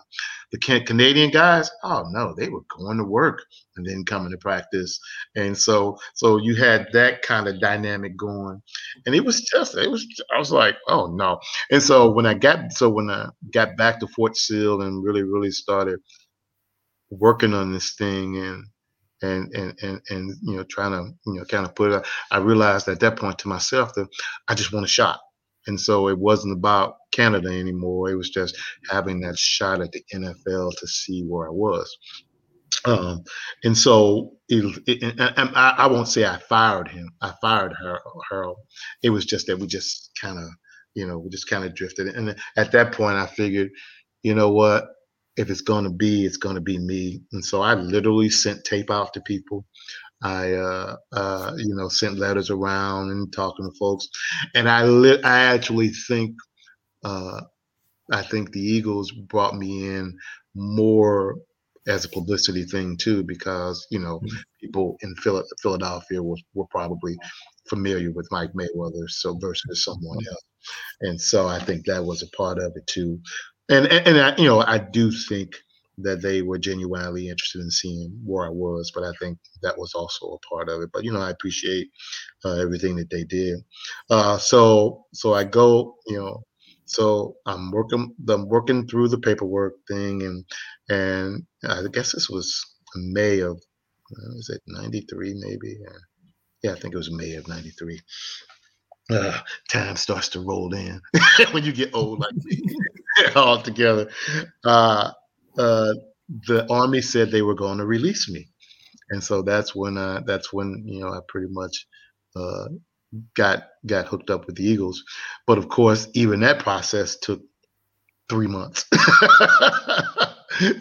The Canadian guys, oh no, they were going to work and then coming to practice, and so so you had that kind of dynamic going, and it was just it was I was like, oh no, and so when I got so when I got back to Fort Sill and really really started working on this thing and and and and and you know trying to you know kind of put it. I realized at that point to myself that I just want a shot, and so it wasn't about Canada anymore. It was just having that shot at the NFL to see where I was. Um, and so it, it, I, I, won't say I fired him. I fired her, Harold. It was just that we just kind of, you know, we just kind of drifted. And at that point, I figured, you know what? if it's going to be, it's going to be me. And so I literally sent tape out to people. I, uh, uh, you know, sent letters around and talking to folks. And I, li- I actually think, uh, I think the Eagles brought me in more as a publicity thing too, because you know mm-hmm. people in Philadelphia were, were probably familiar with Mike Mayweather, so versus someone mm-hmm. else, and so I think that was a part of it too and and, and I, you know I do think that they were genuinely interested in seeing where I was, but I think that was also a part of it. But you know, I appreciate uh, everything that they did. Uh, so so I go, you know, so I'm working I'm working through the paperwork thing, and and I guess this was May of uh, was it '93 maybe? Yeah. yeah, I think it was May of '93 uh, time starts to roll in when you get old like me all together. Uh, uh, the army said they were going to release me, and so that's when uh, that's when you know I pretty much uh, got got hooked up with the Eagles. But of course, even that process took three months.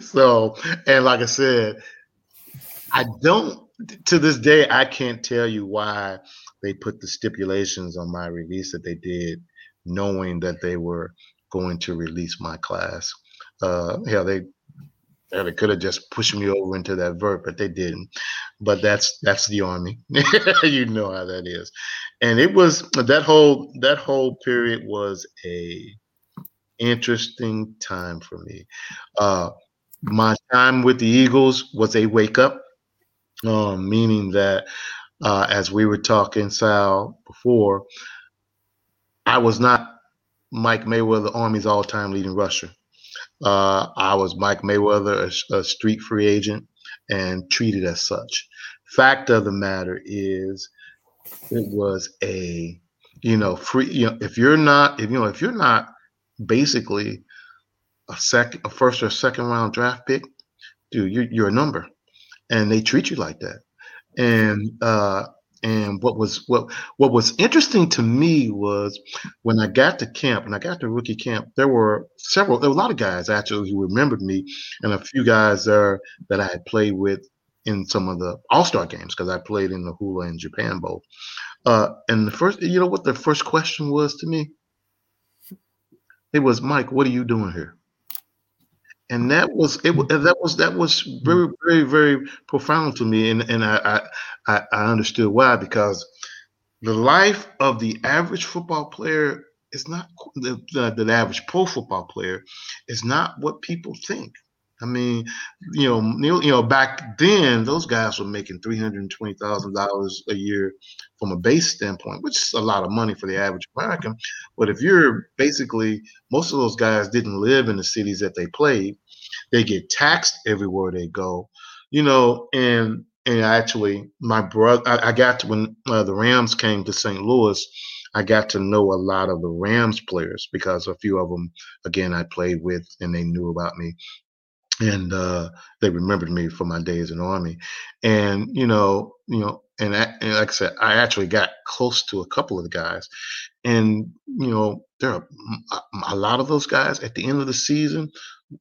so, and like I said, I don't to this day I can't tell you why they put the stipulations on my release that they did, knowing that they were going to release my class. Uh, they they could have just pushed me over into that vert, but they didn't. But that's that's the army. you know how that is. And it was that whole that whole period was a interesting time for me. Uh, my time with the Eagles was a wake up, um, meaning that uh, as we were talking, Sal, before, I was not Mike Mayweather, Army's all time leading rusher. Uh, I was Mike Mayweather, a, a, street free agent, and treated as such. Fact of the matter is, it was a, you know, free. You know, if you're not, if you know, if you're not basically a second, a first or second round draft pick, dude, you're, you're a number, and they treat you like that. And uh, and what was what what was interesting to me was when I got to camp and I got to rookie camp, there were several, there were a lot of guys actually who remembered me, and a few guys there that I had played with in some of the All Star games because I played in the Hula and Japan Bowl. Uh, and the first, you know, what the first question was to me? It was, Mike, what are you doing here? And that was it that was that was very very very profound to me and and I, I i understood why because the life of the average football player is not the, the, the average pro football player is not what people think I mean, you know, you know, back then those guys were making three hundred and twenty thousand dollars a year from a base standpoint, which is a lot of money for the average American. But if you're basically most of those guys didn't live in the cities that they played, they get taxed everywhere they go, you know, and and actually my brother, I, I got to when uh, the Rams came to St. Louis. I got to know a lot of the Rams players because a few of them, again, I played with and they knew about me and uh, they remembered me for my days in the army. And you know, you know, and, I, and, like I said, I actually got close to a couple of the guys, and you know, there are a lot of those guys at the end of the season.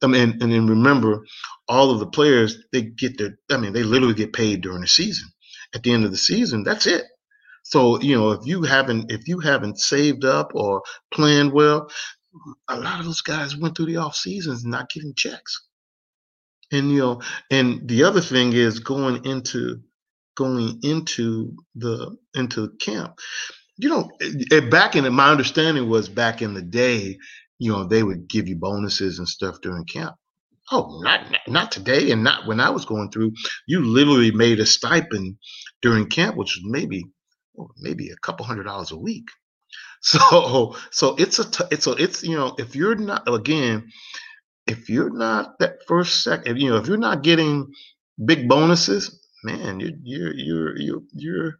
I mean, and then remember, all of the players they get their. I mean, they literally get paid during the season. At the end of the season, that's it. So you know, if you haven't if you haven't saved up or planned well, a lot of those guys went through the off seasons not getting checks. And you know, and the other thing is going into going into the into camp. You know, eh, eh, back in my understanding was back in the day, you know, they would give you bonuses and stuff during camp. Oh, not not today, and not when I was going through. You literally made a stipend during camp, which was maybe oh, maybe a couple hundred dollars a week. So so it's a t- it's a it's you know if you're not again if you're not that first second, you know, if you're not getting big bonuses, man, you're you're you're you're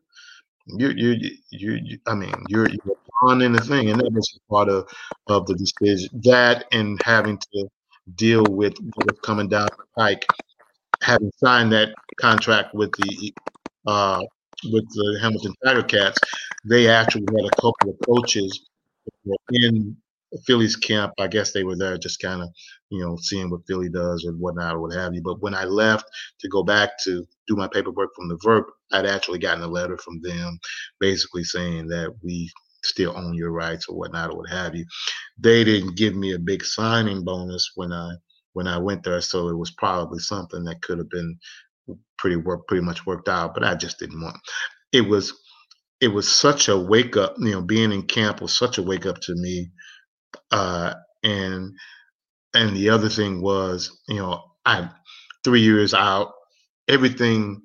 you're you're you're, you're, you're I mean, you're you're on in the thing, and that was part of of the decision. That and having to deal with what's coming down the pike, having signed that contract with the uh with the Hamilton Tiger Cats, they actually had a couple of coaches in Philly's camp, I guess they were there just kind of, you know, seeing what Philly does or whatnot or what have you. But when I left to go back to do my paperwork from the VERP, I'd actually gotten a letter from them basically saying that we still own your rights or whatnot or what have you. They didn't give me a big signing bonus when I when I went there, so it was probably something that could have been pretty work pretty much worked out, but I just didn't want. It was it was such a wake up, you know, being in camp was such a wake up to me uh, and and the other thing was, you know, I three years out, everything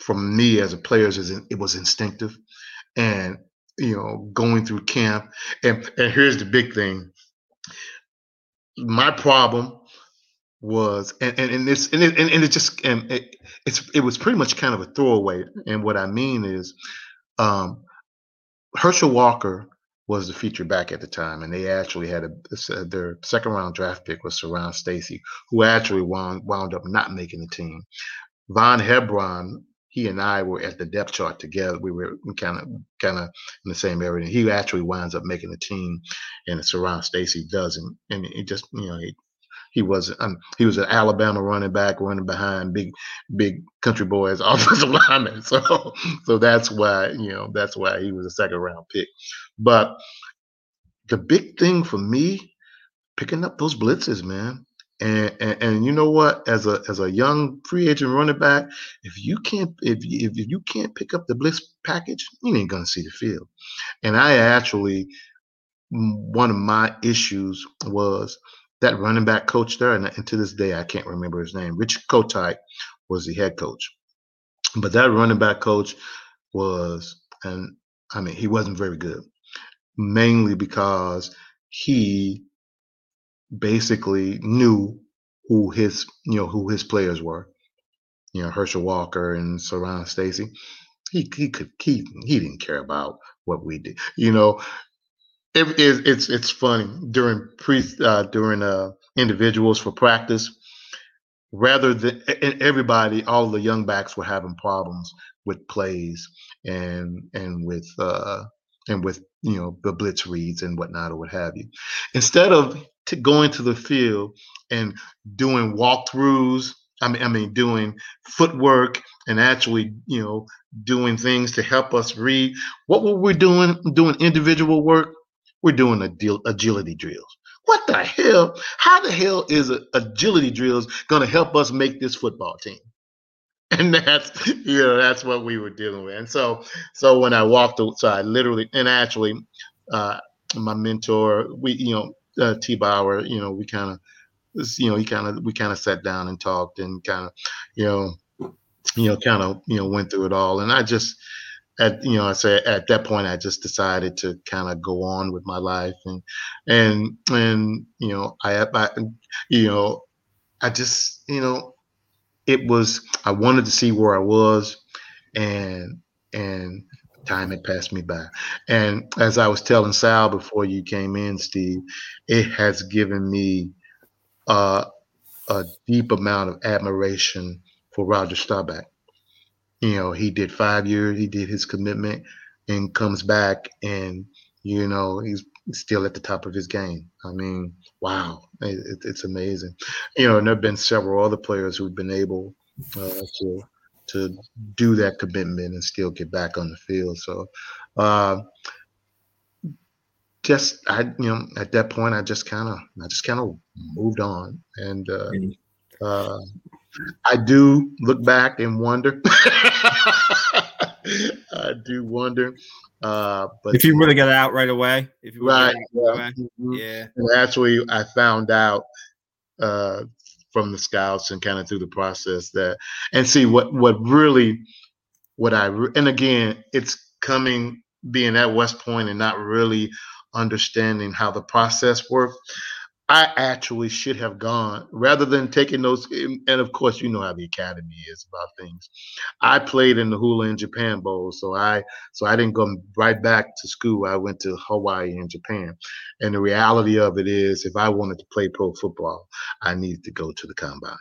from me as a player is it was instinctive, and you know, going through camp, and and here's the big thing. My problem was and and, and and it, and, it just and it, it's it was pretty much kind of a throwaway. And what i mean is um herschel walker was the feature back at the time, and they actually had a their second round draft pick was Siran Stacy, who actually wound wound up not making the team. Vaughn Hebron he and I were at the depth chart together. We were kind of kind of in the same area. And he actually winds up making the team, and Siran Stacy doesn't. And he just you know he he was um, he was an Alabama running back running behind big big country boys offensive lineman. So so that's why you know that's why he was a second round pick. But the big thing for me, picking up those blitzes, man. And, and, and you know what? As a as a young free agent running back, if you can't if you, if you can't pick up the blitz package, you ain't gonna see the field. And I actually one of my issues was that running back coach there, and, and to this day I can't remember his name. Rich Kotite was the head coach, but that running back coach was, and I mean he wasn't very good, mainly because he basically knew who his you know who his players were. You know, Herschel Walker and Siran Stacy. He he could he he didn't care about what we did. You know, it, it, it's it's funny during pre uh, during uh, individuals for practice. Rather than everybody, all the young backs were having problems with plays and and with uh, and with you know the blitz reads and whatnot or what have you. Instead of to going to the field and doing walkthroughs. I mean, I mean, doing footwork and actually, you know, doing things to help us read. What were we doing? Doing individual work. We're doing agility drills. What the hell? How the hell is agility drills going to help us make this football team? And that's you know that's what we were dealing with. And so so when I walked, so I literally and actually, uh, my mentor, we you know uh, T Bauer, you know, we kind of, you know, he kind of, we kind of sat down and talked and kind of, you know, you know, kind of, you know, went through it all. And I just, at you know, I say at that point, I just decided to kind of go on with my life and and and you know, I, I you know, I just you know, it was I wanted to see where I was, and and time had passed me by. And as I was telling Sal before you came in, Steve, it has given me uh, a deep amount of admiration for Roger Staubach. You know, he did five years, he did his commitment, and comes back, and you know he's still at the top of his game. I mean, wow, it, it's amazing. You know, and there have been several other players who've been able uh, to to do that commitment and still get back on the field. So, uh, just I you know at that point I just kind of I just kind of moved on and uh, mm-hmm. uh, I do look back and wonder. I do wonder. Uh, but if you have got out right away, if you right, yeah. Mm-hmm. yeah. And actually, I found out uh, from the scouts and kind of through the process that and see what what really what I and again it's coming being at West Point and not really understanding how the process works. I actually should have gone rather than taking those. And of course, you know how the academy is about things. I played in the Hula in Japan Bowl, so I so I didn't go right back to school. I went to Hawaii and Japan. And the reality of it is, if I wanted to play pro football, I needed to go to the combine.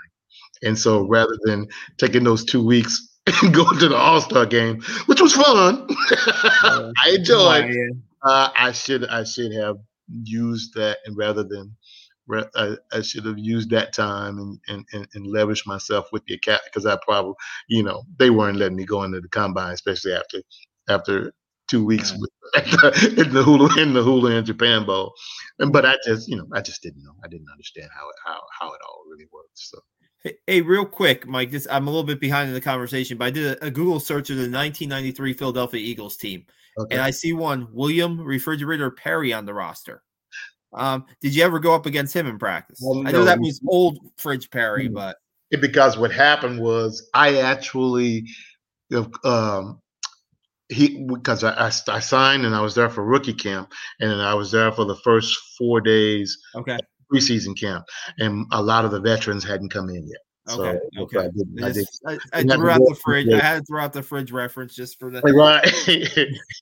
And so rather than taking those two weeks and going to the All Star game, which was fun, I enjoyed. Uh, I should I should have used that and rather than I, I, should have used that time and, and, and, and leveraged myself with the academy because I probably, you know, they weren't letting me go into the combine, especially after after two weeks the, in the hula in the hula in Japan Bowl. And but I just, you know, I just didn't know. I didn't understand how it how how it all really works. So. Hey, hey, real quick, Mike. This I'm a little bit behind in the conversation, but I did a, a Google search of the 1993 Philadelphia Eagles team, okay. and I see one William Refrigerator Perry on the roster. Um, did you ever go up against him in practice? Well, I know that was old Fridge Perry, mm-hmm. but it, because what happened was I actually, um, he because I, I, I signed and I was there for rookie camp and I was there for the first four days okay preseason camp and a lot of the veterans hadn't come in yet. Okay. So, okay. I, did, I, did, I, I threw out the fridge. I had to throw out the fridge reference just for the right.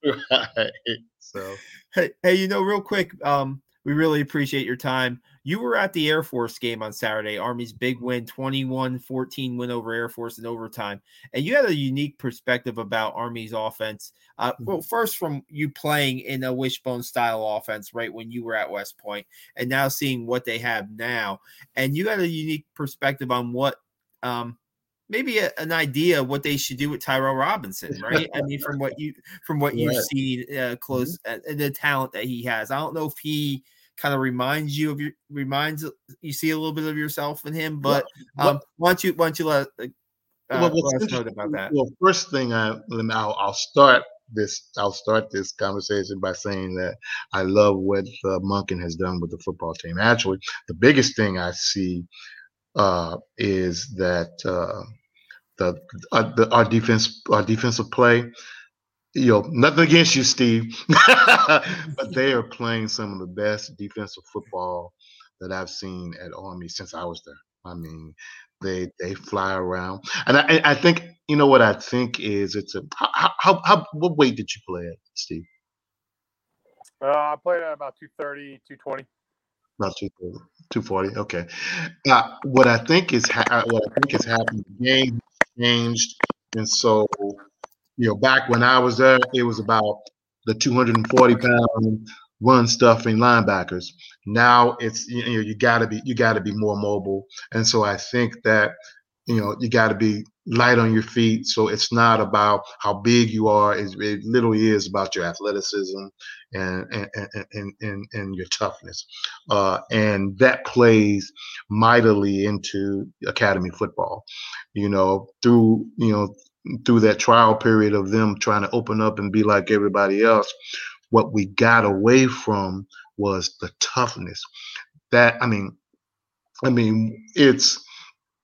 right. So hey, hey, you know, real quick, um, We really appreciate your time. You were at the Air Force game on Saturday, Army's big win, 21 14 win over Air Force in overtime. And you had a unique perspective about Army's offense. Uh, mm-hmm. well, first, from you playing in a wishbone style offense, right, when you were at West Point, and now seeing what they have now. And you had a unique perspective on what um, maybe a, an idea of what they should do with Tyrell Robinson, right? I mean, from what you from what you've seen uh, mm-hmm. close mm-hmm. uh, the talent that he has, I don't know if he kind of reminds you of your reminds you see a little bit of yourself in him. But um, why don't you why don't you let uh, well, let us know about that? Well, first thing I I'll, I'll start this I'll start this conversation by saying that I love what uh, Monken has done with the football team. Actually, the biggest thing I see uh, is that uh, the, uh, the, our defense our defensive play you know, nothing against you, Steve, but they are playing some of the best defensive football that I've seen at Army since I was there. I mean, they they fly around, and I, I think you know what I think is it's a how how, how what weight did you play at, Steve? Uh, I played at about 230, 220. About 240, okay. Uh, what I think is ha- what I think has happened. The game changed, and so you know, back when I was there, it was about the 240 pound run stuffing linebackers. Now it's you know you got to be you got to be more mobile, and so I think that you know you got to be light on your feet. So it's not about how big you are; it, it literally is about your athleticism and and and and, and your toughness, uh, and that plays mightily into academy football. You know, through you know through that trial period of them trying to open up and be like everybody else, what we got away from was the toughness. That I mean, I mean, it's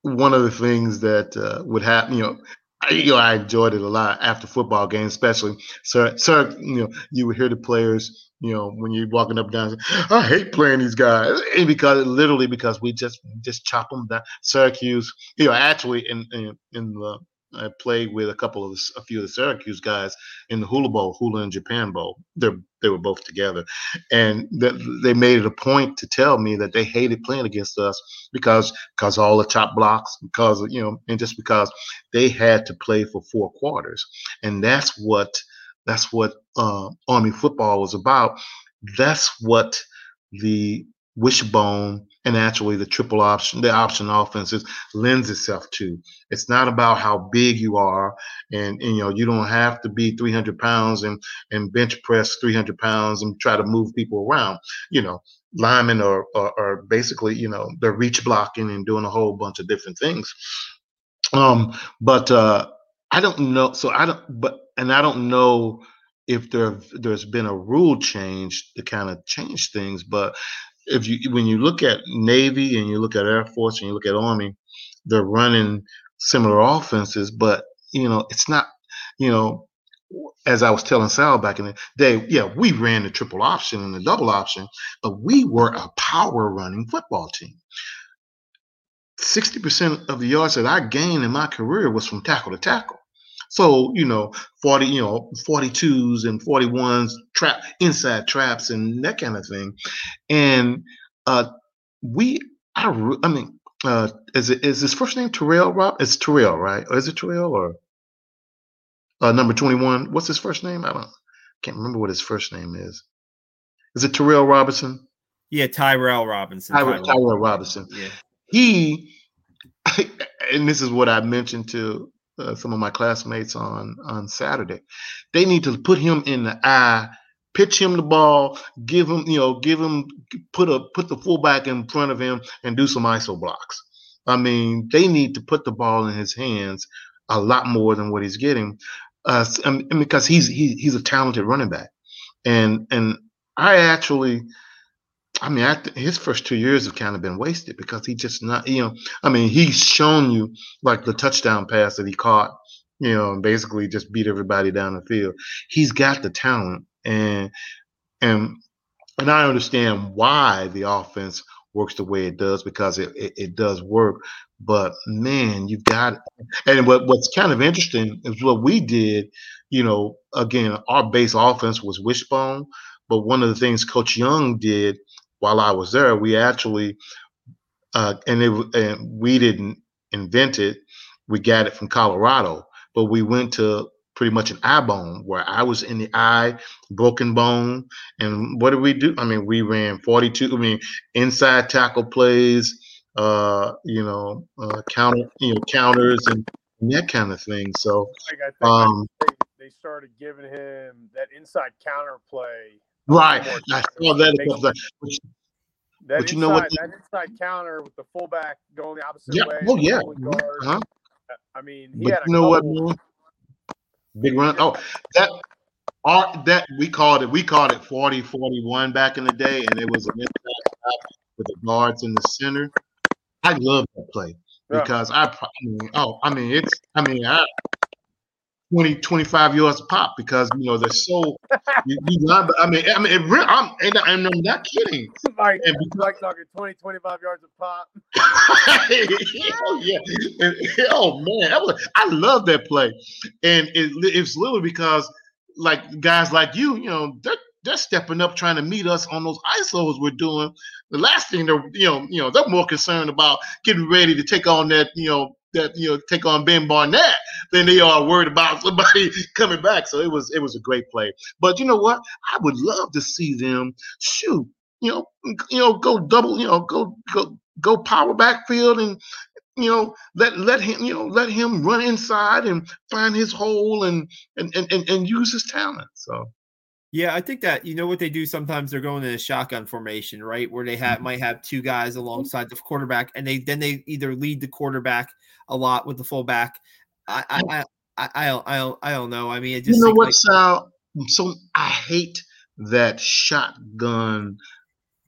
one of the things that uh, would happen. You know, I, you know, I enjoyed it a lot after football games, especially. Sir, sir, you know, you would hear the players. You know, when you're walking up and down, I hate playing these guys, and because literally because we just just chop them down. Syracuse, you know, actually in in, in the I played with a couple of a few of the Syracuse guys in the Hula Bowl, Hula and Japan Bowl. They they were both together, and th- they made it a point to tell me that they hated playing against us because because all the chop blocks, because you know, and just because they had to play for four quarters, and that's what that's what uh, Army football was about. That's what the wishbone and actually the triple option, the option offenses lends itself to. It's not about how big you are, and, and, you know you don't have to be 300 pounds and and bench press 300 pounds and try to move people around. You know, linemen are, are, are basically you know they're reach blocking and doing a whole bunch of different things. Um, but uh, I don't know. So I don't. But and I don't know if there there's been a rule change to kind of change things, but if you when you look at Navy and you look at Air Force and you look at Army, they're running similar offenses, but you know it's not. You know, as I was telling Sal back in the day, yeah, we ran the triple option and the double option, but we were a power running football team. 60% of the yards that I gained in my career was from tackle to tackle. So, you know, 40, you know, 42s and 41s, trap inside traps and that kind of thing. And uh we I I mean, uh is it is his first name Terrell Rob? It's Terrell, right? Or is it Terrell or uh number 21? What's his first name? I don't can't remember what his first name is. Is it Terrell Robinson? Yeah, Tyrell Robinson. Tyrell, Tyrell Robinson. Yeah. He and this is what I mentioned to uh, some of my classmates on on Saturday. They need to put him in the eye, pitch him the ball, give him you know give him put a put the fullback in front of him and do some iso blocks. I mean, they need to put the ball in his hands a lot more than what he's getting, uh, and because he's he, he's a talented running back, and and I actually I mean, I th- his first two years have kind of been wasted because he just not, you know, I mean, he's shown you like the touchdown pass that he caught, you know, and basically just beat everybody down the field. He's got the talent, and and and I understand why the offense works the way it does because it it, it does work. But man, you've got, and what what's kind of interesting is what we did. You know, again, our base offense was wishbone, but one of the things Coach Young did while I was there, we actually, uh, and it and we didn't invent it. We got it from Colorado, but we went to pretty much an eye bone where I was in the eye, broken bone. And what did we do? I mean, we ran 42, I mean, inside tackle plays, uh, you know, uh, counter, you know, counters and, and that kind of thing. So, um, they, they, started giving him that inside counter play. Right. I saw that. That but inside, you know what? That inside counter with the fullback going the opposite yeah. way. Oh yeah. Uh-huh. I mean, he but had you know couple, what? Big run. Oh, that our, that we called it. We called it 40 41 back in the day, and it was an inside with the guards in the center. I love that play because yeah. I, I mean, oh, I mean, it's, I mean, I, 20, 25 yards a pop because you know they're so. you, you I mean, I mean, it really, I'm, and, and I'm not kidding. Like, and because, like talking 20, 25 yards a pop. oh yeah, and, oh man, was, I love that play, and it, it's literally because like guys like you, you know, they're they're stepping up trying to meet us on those isos we're doing. The last thing they're you know you know they're more concerned about getting ready to take on that you know that you know take on Ben Barnett than they are worried about somebody coming back. So it was it was a great play. But you know what? I would love to see them shoot. You know, you know, go double. You know, go go go power backfield and you know let let him you know let him run inside and find his hole and and and and, and use his talent. So. Yeah, I think that you know what they do sometimes they're going in a shotgun formation, right? Where they have mm-hmm. might have two guys alongside the quarterback and they then they either lead the quarterback a lot with the fullback. I I I I, I, don't, I don't I don't know. I mean, it just you know what, like- Sal? So I hate that shotgun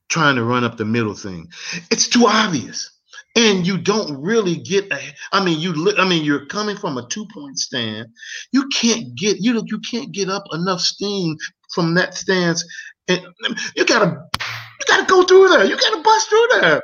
trying to run up the middle thing. It's too obvious. And you don't really get a, I mean, you I mean, you're coming from a two-point stand. You can't get you know you can't get up enough steam from that stance. And you gotta gotta go through there. You gotta bust through there.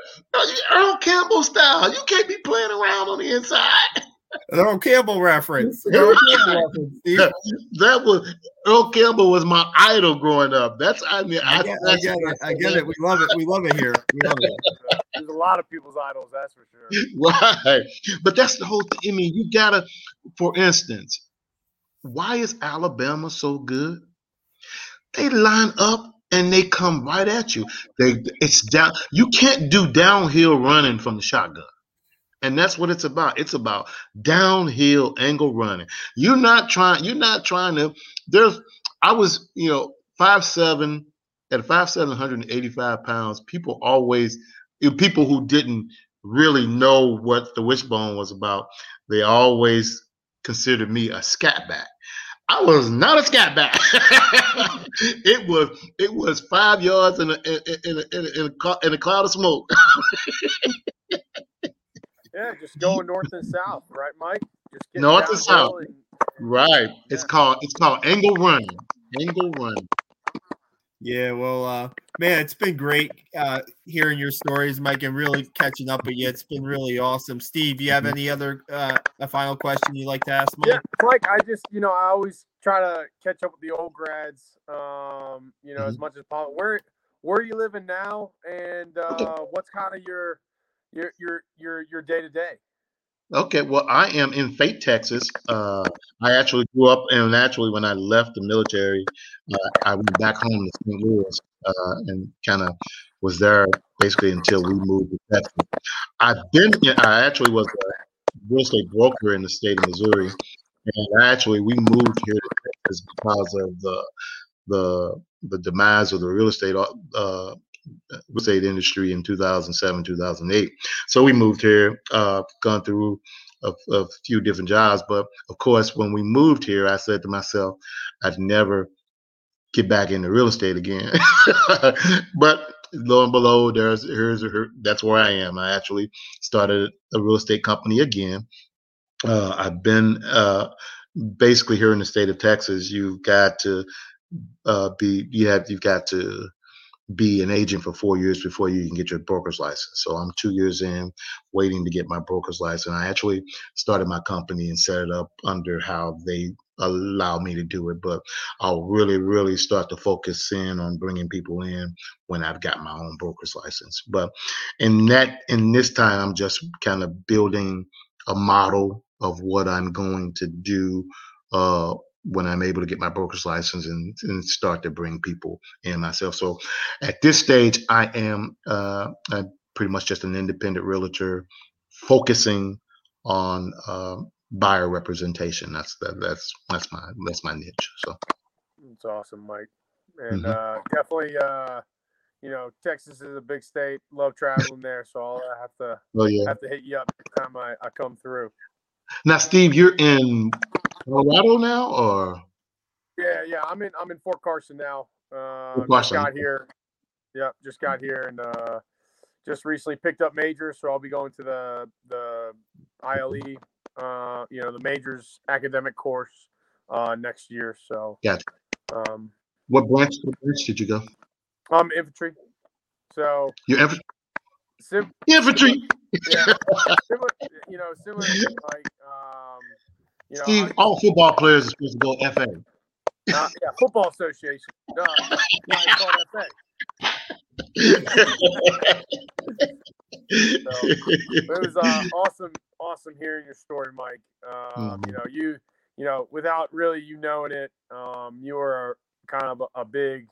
Earl Campbell style. You can't be playing around on the inside. Earl Campbell reference. Earl Campbell reference that, that, was Earl Campbell was my idol growing up. That's I mean I, I, get, I get it. I get it. We love it. We love it here. We love it. There's a lot of people's idols, that's for sure. Right. But that's the whole thing. I mean, you gotta, for instance, why is Alabama so good? They line up and they come right at you. They it's down. You can't do downhill running from the shotgun. And that's what it's about. It's about downhill angle running. You're not trying, you're not trying to, there's I was, you know, five seven at five seven hundred and eighty-five pounds, people always people who didn't really know what the wishbone was about, they always considered me a scat back. I was not a scat back. it was it was five yards in a in a, in a, in a, in a cloud of smoke. yeah, just going north and south, right, Mike? Just north and south. And, right. Yeah. It's called it's called angle running. Angle running. Yeah, well, uh, man, it's been great uh, hearing your stories, Mike, and really catching up with you. It's been really awesome. Steve, you have any other uh, a final question you'd like to ask Mike? Yeah, Mike, I just, you know, I always try to catch up with the old grads, um, you know, mm-hmm. as much as possible. Where where are you living now, and uh, what's kind of your your your your your day to day? Okay, well, I am in Fate, Texas. Uh, I actually grew up, and actually, when I left the military, uh, I went back home to St. Louis uh, and kind of was there basically until we moved to Texas. I've been, I actually was a real estate broker in the state of Missouri, and actually, we moved here to Texas because of the the the demise of the real estate uh, real estate industry in 2007, 2008. So we moved here, uh, gone through a, a, few different jobs. But of course, when we moved here, I said to myself, I'd never get back into real estate again. but lo and behold, there's here's her, that's where I am. I actually started a real estate company again. Uh, I've been uh, basically here in the state of Texas. You've got to uh, be you have you've got to be an agent for four years before you can get your broker's license. So I'm two years in, waiting to get my broker's license. I actually started my company and set it up under how they allow me to do it. But I'll really, really start to focus in on bringing people in when I've got my own broker's license. But in that, in this time, I'm just kind of building a model of what I'm going to do uh, when I'm able to get my broker's license and, and, start to bring people in myself. So at this stage, I am uh, I'm pretty much just an independent realtor focusing on uh, buyer representation. That's that, that's that's my that's my niche. So it's awesome, Mike, and mm-hmm. uh, definitely. Uh, you know, Texas is a big state. Love traveling there, so I'll have to oh, yeah. have to hit you up every time I, I come through. Now, Steve, you're in Colorado now, or? Yeah, yeah, I'm in I'm in Fort Carson now. Uh, Just got here. Yep, just got here and uh, just recently picked up majors, so I'll be going to the the ILE, uh, you know, the majors academic course uh, next year. So yeah. Um, what branch? What branch did you go? Um, infantry. So you infantry. Sim- infantry. Yeah, similar, you know, similar like um, you know, Steve. I, all football players are supposed to go FA. Uh, yeah, football association. Yeah, called FA so, it was uh, awesome, awesome hearing your story, Mike. Um, mm-hmm. You know, you, you know, without really you knowing it, um, you were kind of a, a, big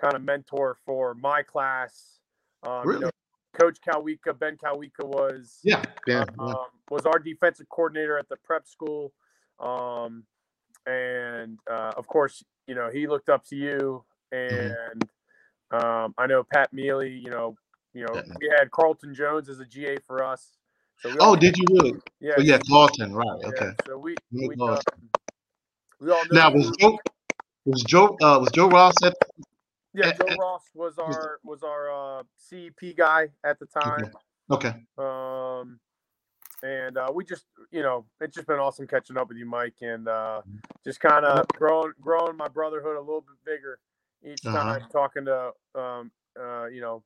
kind of mentor for my class. Um, really? You know, Coach Kotwica, Ben Kotwica was yeah, yeah, um, was our defensive coordinator at the prep school, um, and uh, of course, you know, he looked up to you, mm-hmm. and um, I know Pat Mealy. You know, you know, we had Carlton Jones as a GA for us. So oh, did you really? Yeah. Oh, yeah, Carlton. Right. Yeah, okay. So we we, uh, we all now was Joe was Joe uh, was Joe Ross at yeah, Joe Ross was our was our uh, CEP guy at the time. Okay. okay. Um, and uh, we just, you know, it's just been awesome catching up with you, Mike, and uh, mm-hmm. just kind of growing growing my brotherhood a little bit bigger each uh-huh. time talking to um, uh, you know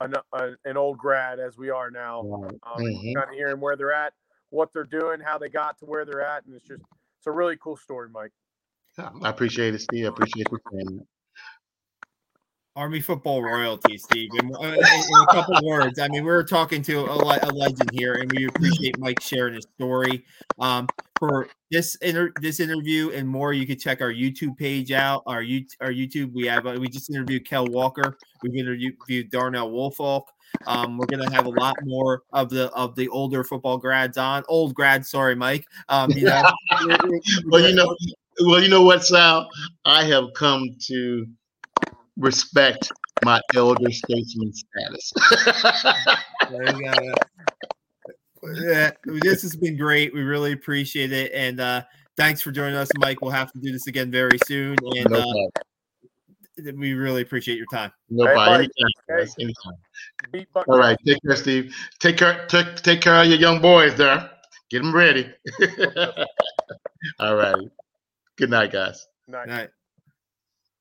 an, a, an old grad as we are now um, mm-hmm. kind of hearing where they're at what they're doing how they got to where they're at and it's just it's a really cool story mike yeah, i appreciate it steve i appreciate you saying Army football royalty, Steve. In, in, a couple words, I mean, we are talking to a, a, legend here, and we appreciate Mike sharing his story. Um, for this inter- this interview and more, you can check our YouTube page out. Our our YouTube, we have uh, we just interviewed Kel Walker. We've interviewed Darnell Woolfolk. Um, we're gonna have a lot more of the of the older football grads on old grads. Sorry, Mike. Um, you know, well, you know, well, you know what, Sal? I have come to respect my elder statesman status. yeah, this has been great. We really appreciate it, and uh, thanks for joining us, Mike. We'll have to do this again very soon, and no uh, we really appreciate your time. No problem. Anytime. Hey. Anytime. All right, take care, Steve. Take care. Take, take care of your young boys there. Get them ready. All right. Good night, guys. Night. night.